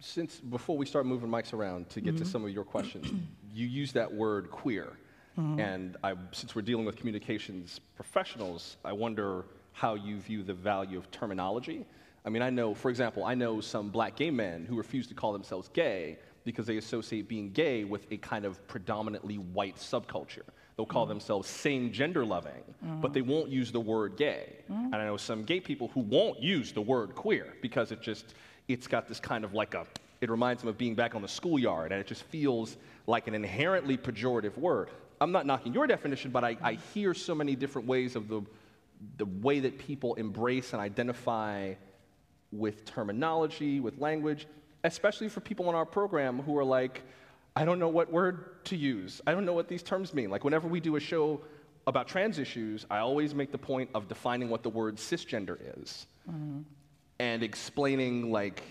Since before we start moving mics around to get to mm-hmm. some of your questions, you use that word queer. Mm-hmm. And I, since we're dealing with communications professionals, I wonder how you view the value of terminology. I mean, I know, for example, I know some black gay men who refuse to call themselves gay because they associate being gay with a kind of predominantly white subculture. They'll call mm. themselves same gender loving, but mm. they won't use the word gay. Mm. And I know some gay people who won't use the word queer because it just, it's got this kind of like a, it reminds them of being back on the schoolyard and it just feels like an inherently pejorative word. I'm not knocking your definition, but I, I hear so many different ways of the, the way that people embrace and identify with terminology, with language, especially for people on our program who are like, I don't know what word to use. I don't know what these terms mean. Like, whenever we do a show about trans issues, I always make the point of defining what the word cisgender is mm-hmm. and explaining, like,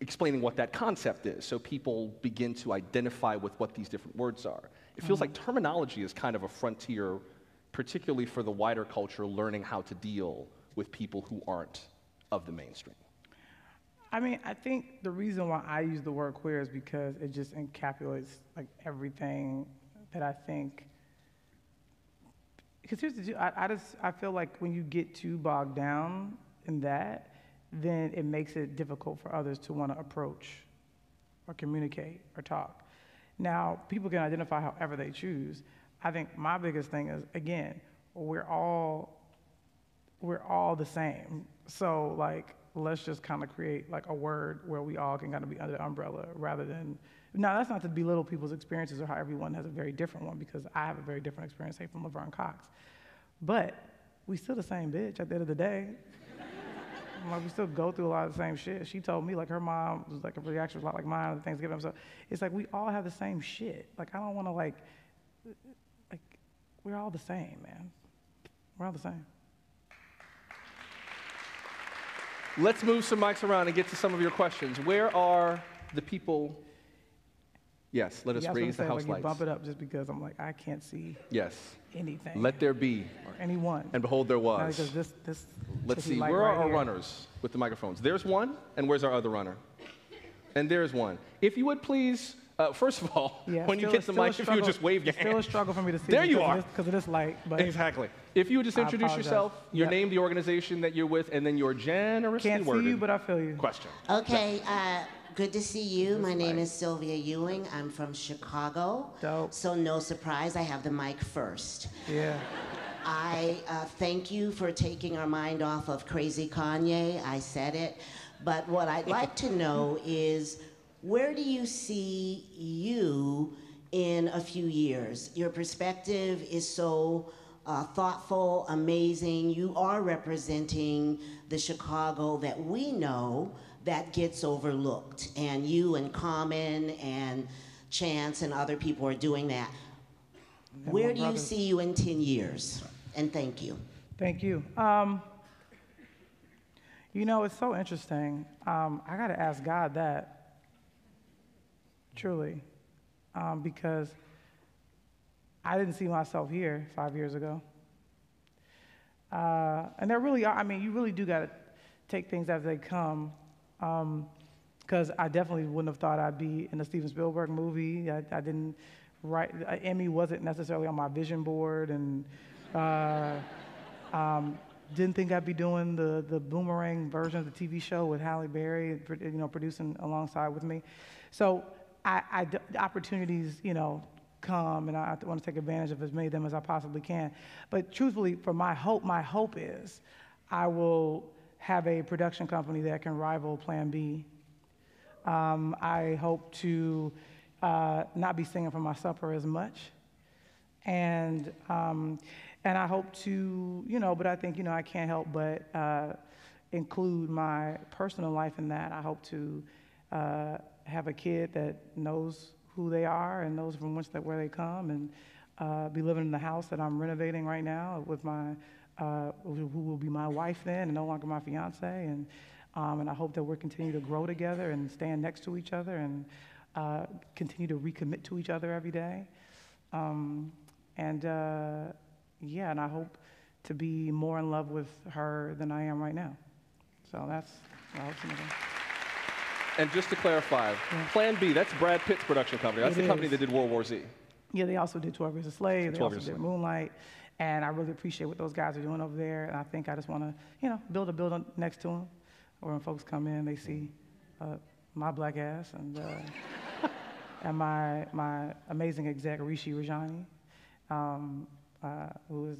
explaining what that concept is so people begin to identify with what these different words are. It feels like mm-hmm. terminology is kind of a frontier, particularly for the wider culture, learning how to deal with people who aren't of the mainstream. I mean, I think the reason why I use the word queer is because it just encapsulates like everything that I think. Because here's the deal, I, I just I feel like when you get too bogged down in that, then it makes it difficult for others to want to approach, or communicate, or talk. Now, people can identify however they choose. I think my biggest thing is again, we're all we're all the same. So like let's just kind of create like a word where we all can kind of be under the umbrella rather than now that's not to belittle people's experiences or how everyone has a very different one because I have a very different experience, say from Laverne Cox. But we still the same bitch at the end of the day. <laughs> like we still go through a lot of the same shit. She told me like her mom was like a reaction was a lot like mine at Thanksgiving. So it's like we all have the same shit. Like I don't want to like like we're all the same, man. We're all the same. Let's move some mics around and get to some of your questions. Where are the people? Yes, let us Yeah, I was gonna raise the house like, you lights. bump it up just because I'm like I can't see Yes. anything Let there be. or anyone. And behold, there Not was. because this this. Let's see. Where are our here. runners with the microphones? There's one, and where's our other runner? And there's one. If you would please, uh, first of all, Yeah, when you get the still a mic, if you would just wave your it's Still a hand. struggle for me to see. There you are. Because of this light, but Exactly. If you would just introduce yourself, your Yep. name, the organization that you're with, and then your generously can't see you, but I feel you. question. Okay, uh, good to see you. My name is Sylvia Ewing. I'm from Chicago. Dope. So, no surprise, I have the mic first. Yeah. I uh, thank you for taking our mind off of crazy Kanye. I said it. But what I'd like to know <laughs> is where do you see you in a few years? Your perspective is so uh, thoughtful, amazing. You are representing the Chicago that we know that gets overlooked. And you and Common and Chance and other people are doing that. my Where do you see you in 10 years? And thank you. Thank you. Um, you know, it's so interesting. Um, I got to ask God that, truly, um, because I didn't see myself here five years ago. Uh, and there really are, I mean, you really do got to take things as they come. Because I definitely wouldn't have thought I'd be in a Steven Spielberg movie. I, I didn't write, uh, Emmy wasn't necessarily on my vision board. And, uh, um, didn't think I'd be doing the, the boomerang version of the TV show with Halle Berry, you know, producing alongside with me. So I, I the opportunities, you know, come, and I want to take advantage of as many of them as I possibly can. But truthfully, for my hope, my hope is I will have a production company that can rival Plan B. Um, I hope to uh, not be singing for my supper as much and um, and I hope to, you know, but I think you know I can't help but uh, include my personal life in that. I hope to uh, have a kid that knows who they are and knows from whence that where they come, and uh, be living in the house that I'm renovating right now with my uh, who will be my wife then, and no longer my fiance, and um, and I hope that we'll continue to grow together and stand next to each other and uh, continue to recommit to each other every day. Um, and uh, yeah, and I hope to be more in love with her than I am right now. So that's. And just to clarify, Plan B, that's Brad Pitt's production company. That's It the company is. that did World War Z. Yeah, they also did 12 Years a Slave. They 12 also did Slave. Moonlight. And I really appreciate what those guys are doing over there. And I think I just want to, you know, build a building next to them where when folks come in, they see uh, my black ass and, uh, <laughs> and my, my amazing exec, Rishi Rajani, um, uh, who is,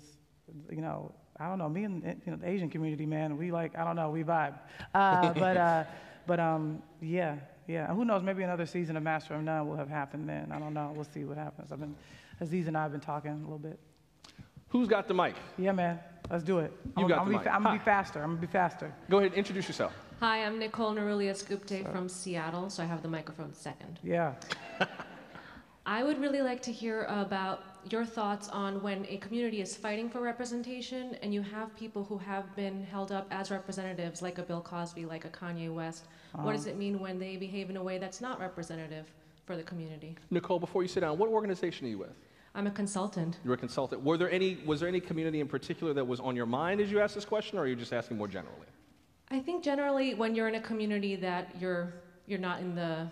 you know, I don't know, me and you know, the Asian community, man, we like, I don't know, we vibe. Uh, but, uh, <laughs> but um, yeah, yeah. Who knows, maybe another season of Master of None will have happened then. I don't know. We'll see what happens. I've been, Aziz and I have been talking a little bit. Who's got the mic? Yeah, man. Let's do it. You I'm, got I'm the gonna mic. be, fa- I'm gonna be faster. I'm gonna be faster. Go ahead, introduce yourself. Hi, I'm Nicole Nerulius Gupte from Seattle, so I have the microphone second. Yeah. <laughs> I would really like to hear about your thoughts on when a community is fighting for representation and you have people who have been held up as representatives, like a Bill Cosby, like a Kanye West. What does um, it mean when they behave in a way that's not representative for the community? Nicole, before you sit down, what organization are you with? I'm a consultant. You're a consultant. Were there any, was there any community in particular that was on your mind as you asked this question, or are you just asking more generally? I think generally when you're in a community that you're you're not in the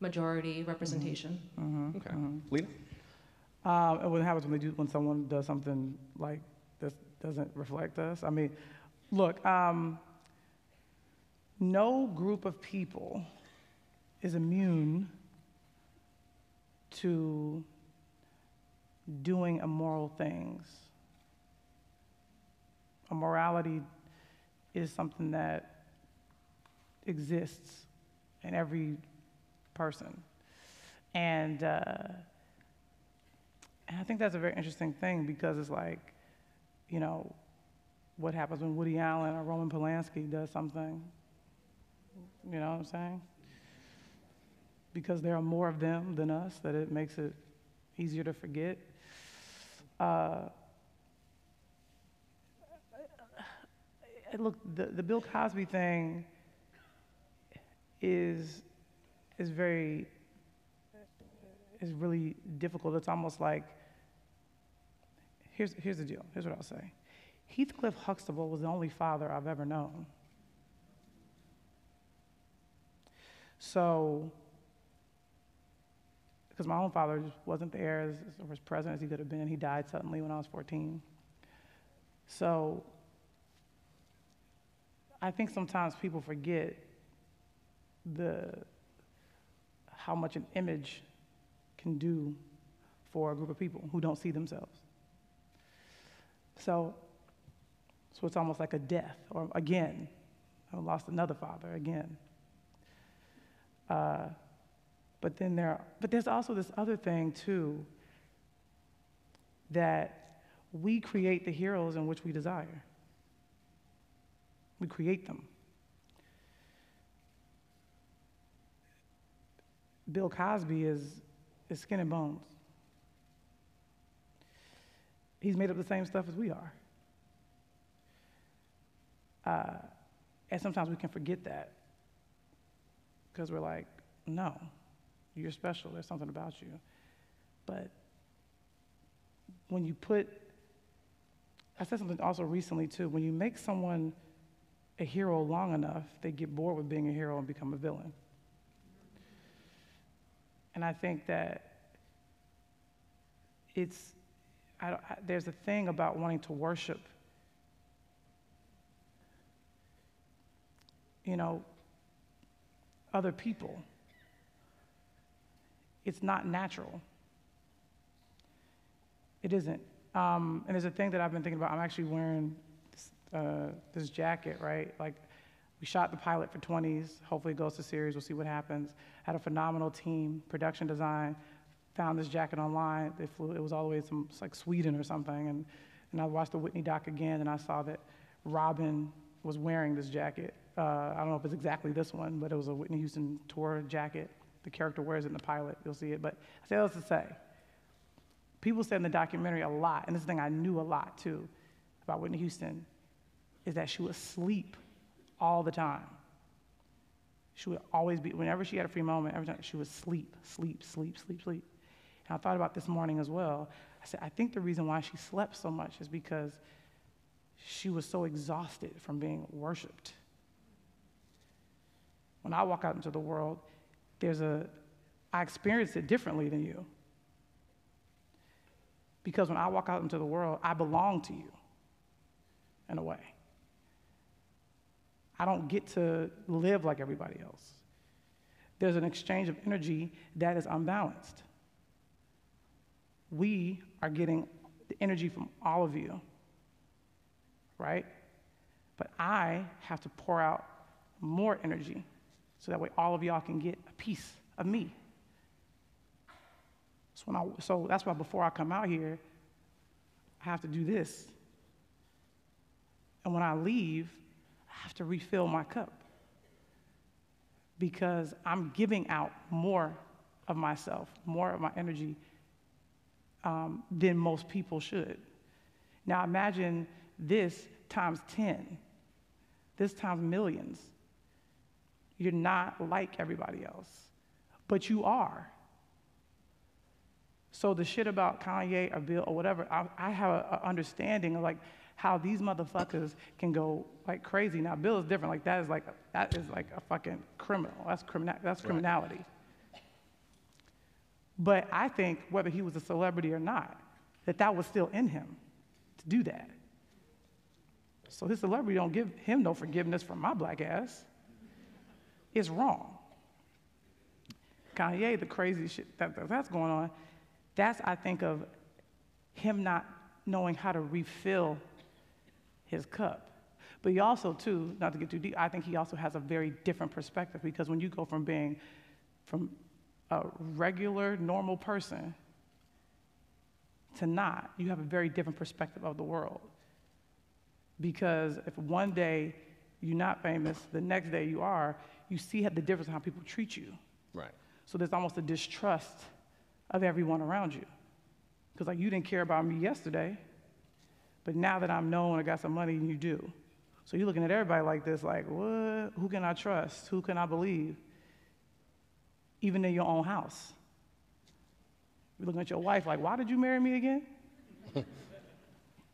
majority mm-hmm. representation. Mm-hmm. Okay. Mm-hmm. Lena? Um, and what happens when they do when someone does something like this doesn't reflect us? I mean, look, um, no group of people is immune to doing immoral things. Immorality is something that exists in every person. And, uh, and I think that's a very interesting thing because it's like, you know, what happens when Woody Allen or Roman Polanski does something? You know what I'm saying? Because there are more of them than us, that it makes it easier to forget. Uh, look, the, the Bill Cosby thing is is very is really difficult. It's almost like here's here's the deal. Here's what I'll say. Heathcliff Huxtable was the only father I've ever known. So, because my own father just wasn't there as, as present as he could have been, he died suddenly when I was 14. So, I think sometimes people forget the how much an image can do for a group of people who don't see themselves. So, so it's almost like a death, or again, I lost another father again. Uh, but then there, but there's also this other thing too. That we create the heroes in which we desire. We create them. Bill Cosby is, is skin and bones. He's made up the same stuff as we are. Uh, and sometimes we can forget that because we're like, no, you're special. There's something about you. But when you put, I said something also recently too, when you make someone a hero long enough, they get bored with being a hero and become a villain. And I think that it's, I, I, there's a thing about wanting to worship, you know, other people. It's not natural. It isn't. Um, and there's a thing that I've been thinking about. I'm actually wearing this, uh, this jacket, right? Like, we shot the pilot for 20s. Hopefully, it goes to series. We'll see what happens. Had a phenomenal team, production design. Found this jacket online. They flew. It was all the way it's like Sweden or something. And and I watched the Whitney doc again, and I saw that Robyn was wearing this jacket. Uh, I don't know if it's exactly this one, but it was a Whitney Houston tour jacket. The character wears it in the pilot. You'll see it. But I say this to say, people said in the documentary a lot, and this thing I knew a lot too about Whitney Houston, is that she would sleep all the time. She would always be, whenever she had a free moment, every time she would sleep, sleep, sleep, sleep, sleep. And I thought about this morning as well. I said, I think the reason why she slept so much is because she was so exhausted from being worshiped. When I walk out into the world, there's a, I experience it differently than you. Because when I walk out into the world, I belong to you in a way. I don't get to live like everybody else. There's an exchange of energy that is unbalanced. We are getting the energy from all of you, right? But I have to pour out more energy so that way all of y'all can get a piece of me. So, I, so that's why before I come out here, I have to do this. And when I leave, I have to refill my cup because I'm giving out more of myself, more of my energy um, than most people should. Now imagine this times 10, this times millions. You're not like everybody else, but you are. So the shit about Kanye or Bill or whatever, I, I have an understanding of like how these motherfuckers can go like crazy. Now Bill is different. Like that is like that is like a fucking criminal. That's criminal. That's criminality. But I think whether he was a celebrity or not, that that was still in him to do that. So his celebrity don't give him no forgiveness from my black ass. It's wrong. Kanye, the crazy shit that, that's going on, that's, I think, of him not knowing how to refill his cup. But he also, too, not to get too deep, I think he also has a very different perspective because when you go from being from a regular, normal person to not, you have a very different perspective of the world. Because if one day you're not famous, the next day you are, you see the difference in how people treat you. Right. So there's almost a distrust of everyone around you. Because like you didn't care about me yesterday, but now that I'm known, I got some money, and you do. So you're looking at everybody like this, like, what? Who can I trust? Who can I believe? Even in your own house. You're looking at your wife like, why did you marry me again? <laughs>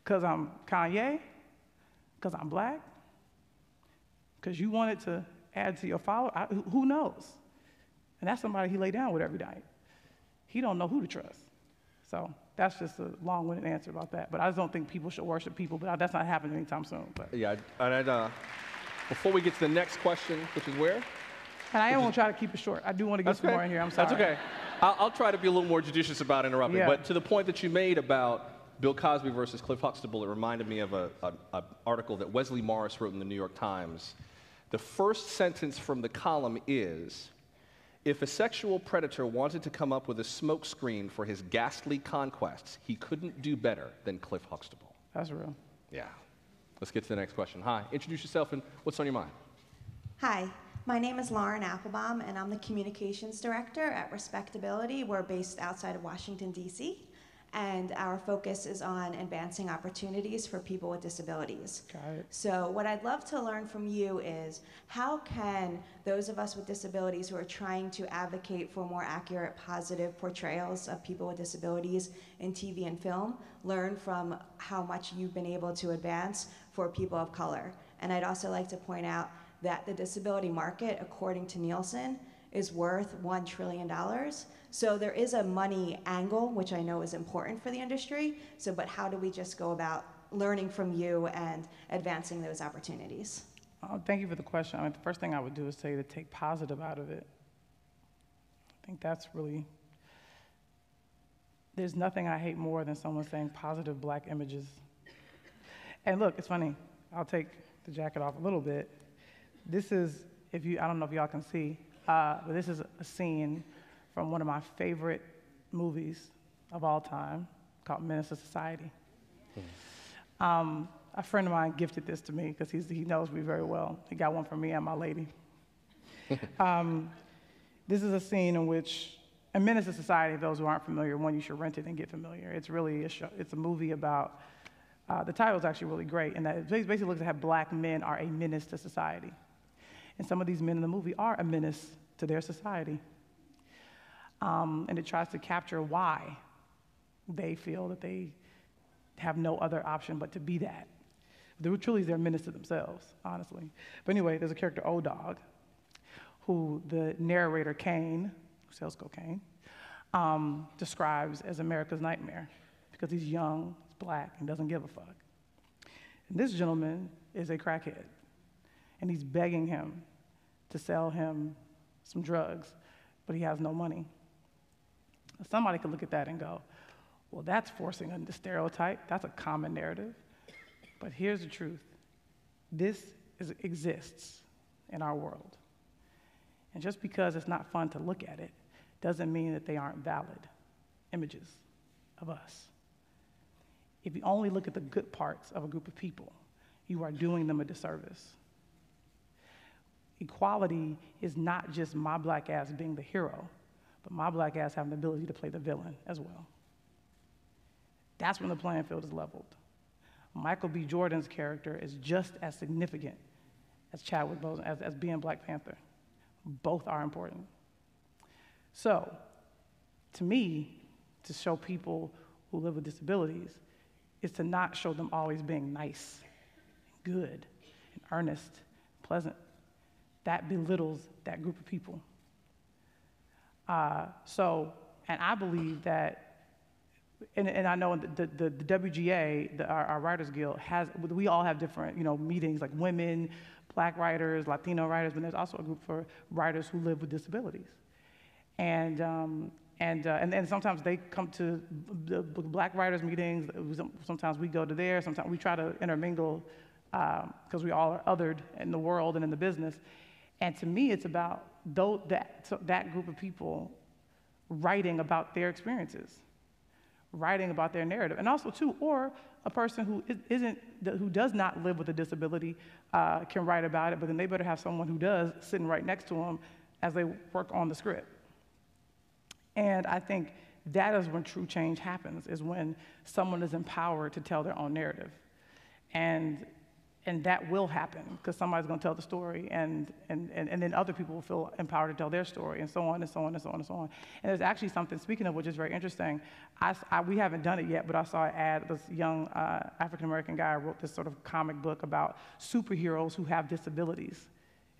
Because I'm Kanye? Because I'm black? Because you wanted to add to your follower? I, who knows? And that's somebody he lay down with every night. He don't know who to trust. So that's just a long-winded answer about that. But I just don't think people should worship people. But that's not happening anytime soon. But yeah, and uh, before we get to the next question, which is where? And I am going to try to keep it short. I do want to get some okay. more in here. I'm sorry. That's okay. I'll, I'll, try to be a little more judicious about interrupting. Yeah. But to the point that you made about Bill Cosby versus Cliff Huxtable, it reminded me of an article that Wesley Morris wrote in the New York Times the first sentence from the column is If a sexual predator wanted to come up with a smokescreen for his ghastly conquests, he couldn't do better than Cliff Huxtable. That's real. Yeah. Let's get to the next question. Hi, introduce yourself and what's on your mind? Hi, my name is Lauren Appelbaum, and I'm the communications director at Respectability. We're based outside of Washington, D.C and our focus is on advancing opportunities for people with disabilities. Got it. So what I'd love to learn from you is how can those of us with disabilities who are trying to advocate for more accurate, positive portrayals of people with disabilities in TV and film learn from how much you've been able to advance for people of color? And I'd also like to point out that the disability market, according to Nielsen, is worth $1 trillion. So there is a money angle, which I know is important for the industry. So, but how do we just go about learning from you and advancing those opportunities? Uh, thank you for the question. I mean, the first thing I would do is say to take positive out of it. I think that's really, there's nothing I hate more than someone saying positive black images. And look, it's funny. I'll take the jacket off a little bit. This is, if you, I don't know if y'all can see, uh, but this is a scene from one of my favorite movies of all time called Menace to Society. Mm. Um, a friend of mine gifted this to me because he knows me very well. He got one for me and my lady. <laughs> um, this is a scene in which, Menace to Society, those who aren't familiar, one, you should rent it and get familiar. It's really a show, it's a movie about, uh, the title is actually really great, and that it basically looks at how black men are a menace to society. And some of these men in the movie are a menace to their society um, and it tries to capture why they feel that they have no other option but to be that. They're truly they're menace to themselves, honestly. But anyway, there's a character, O Dog, who the narrator Caine, who sells cocaine, um, describes as America's nightmare because he's young, he's black, and doesn't give a fuck. And this gentleman is a crackhead, and he's begging him to sell him some drugs, but he has no money. Somebody could look at that and go, well, that's forcing a stereotype. That's a common narrative. But here's the truth this is, exists in our world. And just because it's not fun to look at it doesn't mean that they aren't valid images of us. If you only look at the good parts of a group of people, you are doing them a disservice. Equality is not just my black ass being the hero, but my black ass having the ability to play the villain as well. That's when the playing field is leveled. Michael B. Jordan's character is just as significant as Chadwick Boseman, as, as being Black Panther. Both are important. So, to me, to show people who live with disabilities is to not show them always being nice, good, and earnest, pleasant. That belittles that group of people. Uh, so, and I believe that and, and I know the, the, the WGA, the, our, our, Writers Guild, has, we all have different, you know, meetings like women, black writers, Latino writers, but there's also a group for writers who live with disabilities. And, um, and, uh, and, and sometimes they come to the black writers meetings. Sometimes we go to there. Sometimes we try to intermingle because um, we all are othered in the world and in the business. And to me, it's about that, that group of people writing about their experiences writing about their narrative. And also, too, or a person who isn't, who does not live with a disability uh, can write about it, but then they better have someone who does sitting right next to them as they work on the script. And I think that is when true change happens, is when someone is empowered to tell their own narrative. And and that will happen because somebody's going to tell the story and, and, and, and then other people will feel empowered to tell their story and so on and so on and so on and so on. And there's actually something speaking of which is very interesting I, I we haven't done it yet but i saw an ad this young uh, african american guy wrote this sort of comic book about superheroes who have disabilities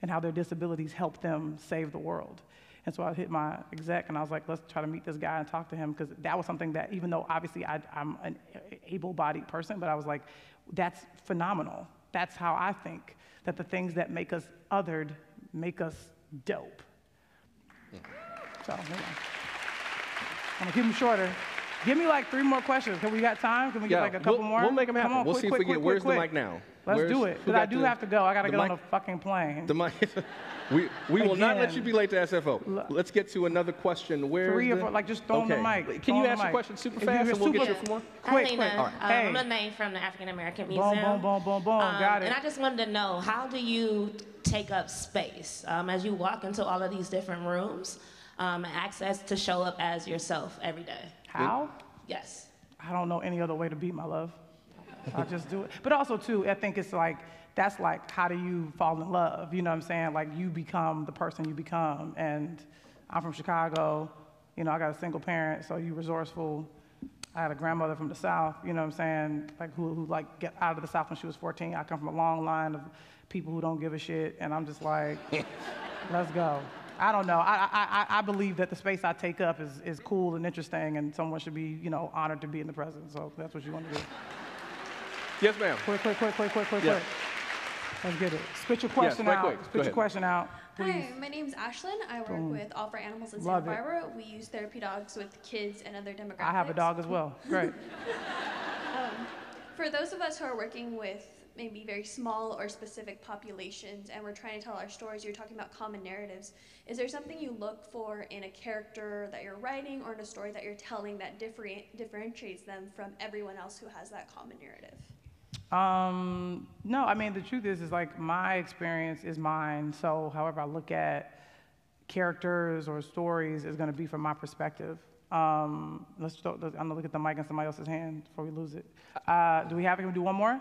and how their disabilities help them save the world. And so I hit my exec and I was like, let's try to meet this guy and talk to him because that was something that, even though obviously I, am an able bodied person, but I was like, that's phenomenal that's how I think that the things that make us othered make us dope. Hmm. Yeah. So, I'm gonna keep them shorter. Give me like three more questions. Can we got time? Can we yeah, get like a couple we'll, more? We'll make them happen. On, we'll quick, see quick, if we quick, get. Where's the mic now? Let's where's, do it. Because I do the, have to go. I gotta get mic? on a fucking plane. The mic. <laughs> we we will not let you be late to SFO. Let's get to another question. Where Three or four, like just throw okay. them the mic. Can Throw you 'em ask the your question super If fast get and we'll get super- you a few more? Quick, Hi, quick. Lena. All Um, right. I'm Hey. Lene from the African American Boom, Museum. boom, boom, boom, boom. Got it. And I just wanted to know, how do you take up space um, as you walk into all of these different rooms, um, access to show up as yourself every day? How? Yes. I don't know any other way to be my love. I just do it. But also too, I think it's like that's like how do you fall in love? You know what I'm saying? Like you become the person you become. And I'm from Chicago. You know, I got a single parent, so you resourceful. I had a grandmother from the South. You know what I'm saying? Like who, who like get out of the South when she was 14. I come from a long line of people who don't give a shit, and I'm just like, <laughs> let's go. I don't know. I, I, I- I believe that the space I take up is, is cool and interesting, and someone should be, you know, honored to be in the presence. So that's what you want to do. Yes, ma'am. Quick, quick, quick, quick, quick, quick, Yeah. quick. Let's get it. Spit your question right out. quick. Go Spit your ahead. question out, please. Hi, my name's Ashlyn. I work Boom. with All for Animals in Love Santa it. We use therapy dogs with kids and other demographics. I have a dog as well. <laughs> Great. Um, for those of us who are working with maybe very small or specific populations and we're trying to tell our stories, you're talking about common narratives. Is there something you look for in a character that you're writing or in a story that you're telling that differentiates them from everyone else who has that common narrative? Um, no, I mean the truth is, is like my experience is mine. So, however I look at characters or stories is going to be from my perspective. Um, let's. I'm gonna look at the mic in somebody else's hand before we lose it. Uh, do we have it? Can we do one more?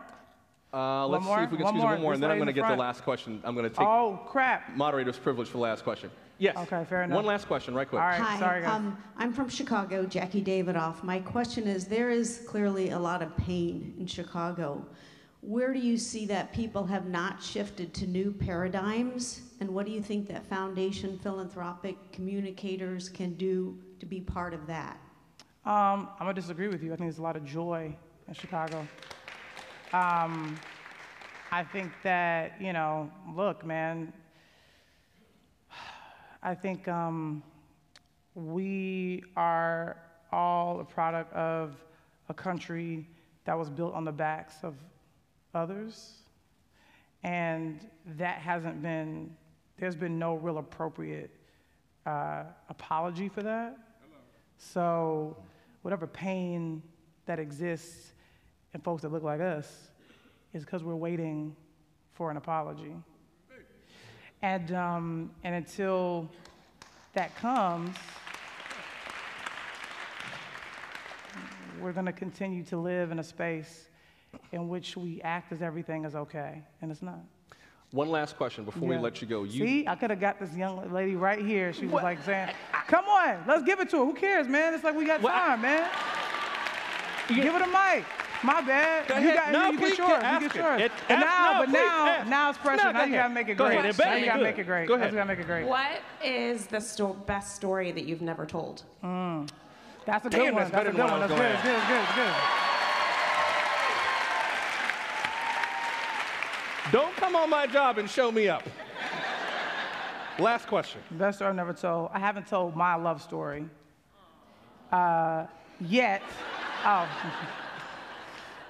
Uh, let's more? see if we can One squeeze more. one more, This and then I'm going to the get the last question. I'm going to take Oh crap! moderator's privilege for the last question. Yes. Okay, fair enough. One last question, right quick. All right, Hi, sorry guys. um, I'm from Chicago, Jackie Davidoff. My question is, there is clearly a lot of pain in Chicago. where do you see that people have not shifted to new paradigms? And what do you think that Foundation Philanthropic Communicators can do to be part of that? Um, I'm gonna disagree with you. I think there's a lot of joy in Chicago. Um, I think that, you know, look, man, I think um, we are all a product of a country that was built on the backs of others. And that hasn't been, there's been no real appropriate uh, apology for that. So, whatever pain that exists in folks that look like us is because we're waiting for an apology. And, um, and until that comes, we're going to continue to live in a space in which we act as everything is okay, and it's not. One last question before we let you go. You, See, I could have got this young lady right here. She was like saying, "Come on, let's give it to her. Who cares, man? It's like we got time, man. Give it a mic. My bad. Go you ahead. got No, you please, get yours. You get it. yours. It- But ask- now, no, but please, now, ask. now it's pressure. No, now you gotta make it Go great. ahead. It Now you gotta make it great. Go Now ahead. you gotta make it great. What is the sto- best story that you've never told? That's a good Damn, one. that's That's better a than good one. That's good. gonna It's good. It's good. It's good. don't come on my job and show me up. Last question. Best story I've never told. I haven't told my love story uh, yet. Oh, <laughs>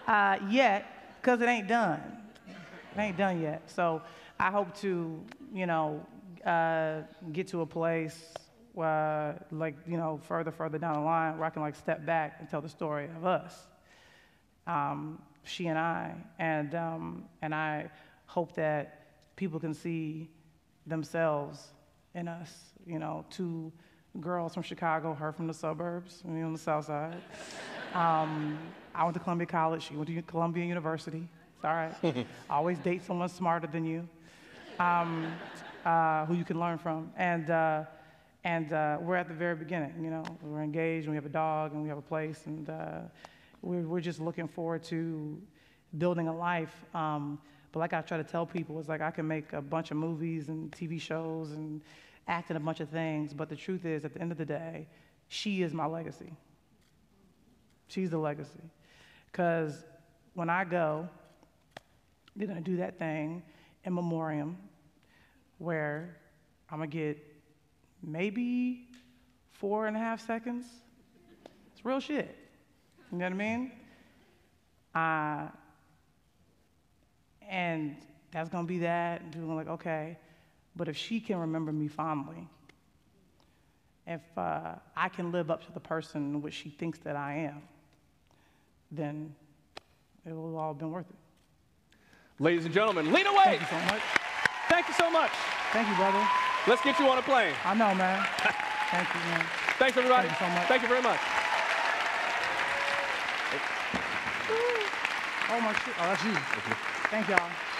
uh, yet, because it ain't done. It ain't done yet. So I hope to, you know, uh, get to a place where, like, you know, further, further down the line, where I can like step back and tell the story of us, um, she and I, and um, and I hope that people can see themselves in us. You know, two girls from Chicago, her from the suburbs, me on the south side. Um, I went to Columbia College. She went to Columbia University. It's all right. <laughs> Always date someone smarter than you, um, uh, who you can learn from. And uh, and uh, we're at the very beginning. You know, we're engaged, and we have a dog, and we have a place, and uh, we're we're just looking forward to building a life. Um, but like I try to tell people, it's like I can make a bunch of movies and TV shows and act in a bunch of things. But the truth is, at the end of the day, she is my legacy. She's the legacy. Because when I go, they're to do that thing in memoriam where I'm to get maybe four and a half seconds. It's real shit. You know what I mean? Uh, and that's to be that. And people are like, okay. But if she can remember me fondly, if uh, I can live up to the person which she thinks that I am, then it will all have been worth it. Ladies and gentlemen, Lena Waithe. Thank you so much. Thank you so much. Thank you, brother. Let's get you on a plane. I know, man. <laughs> Thank you, man. Thanks, everybody. Thank you so much. Thank you very much. Oh, my shit. Oh, that's you. Thank y'all.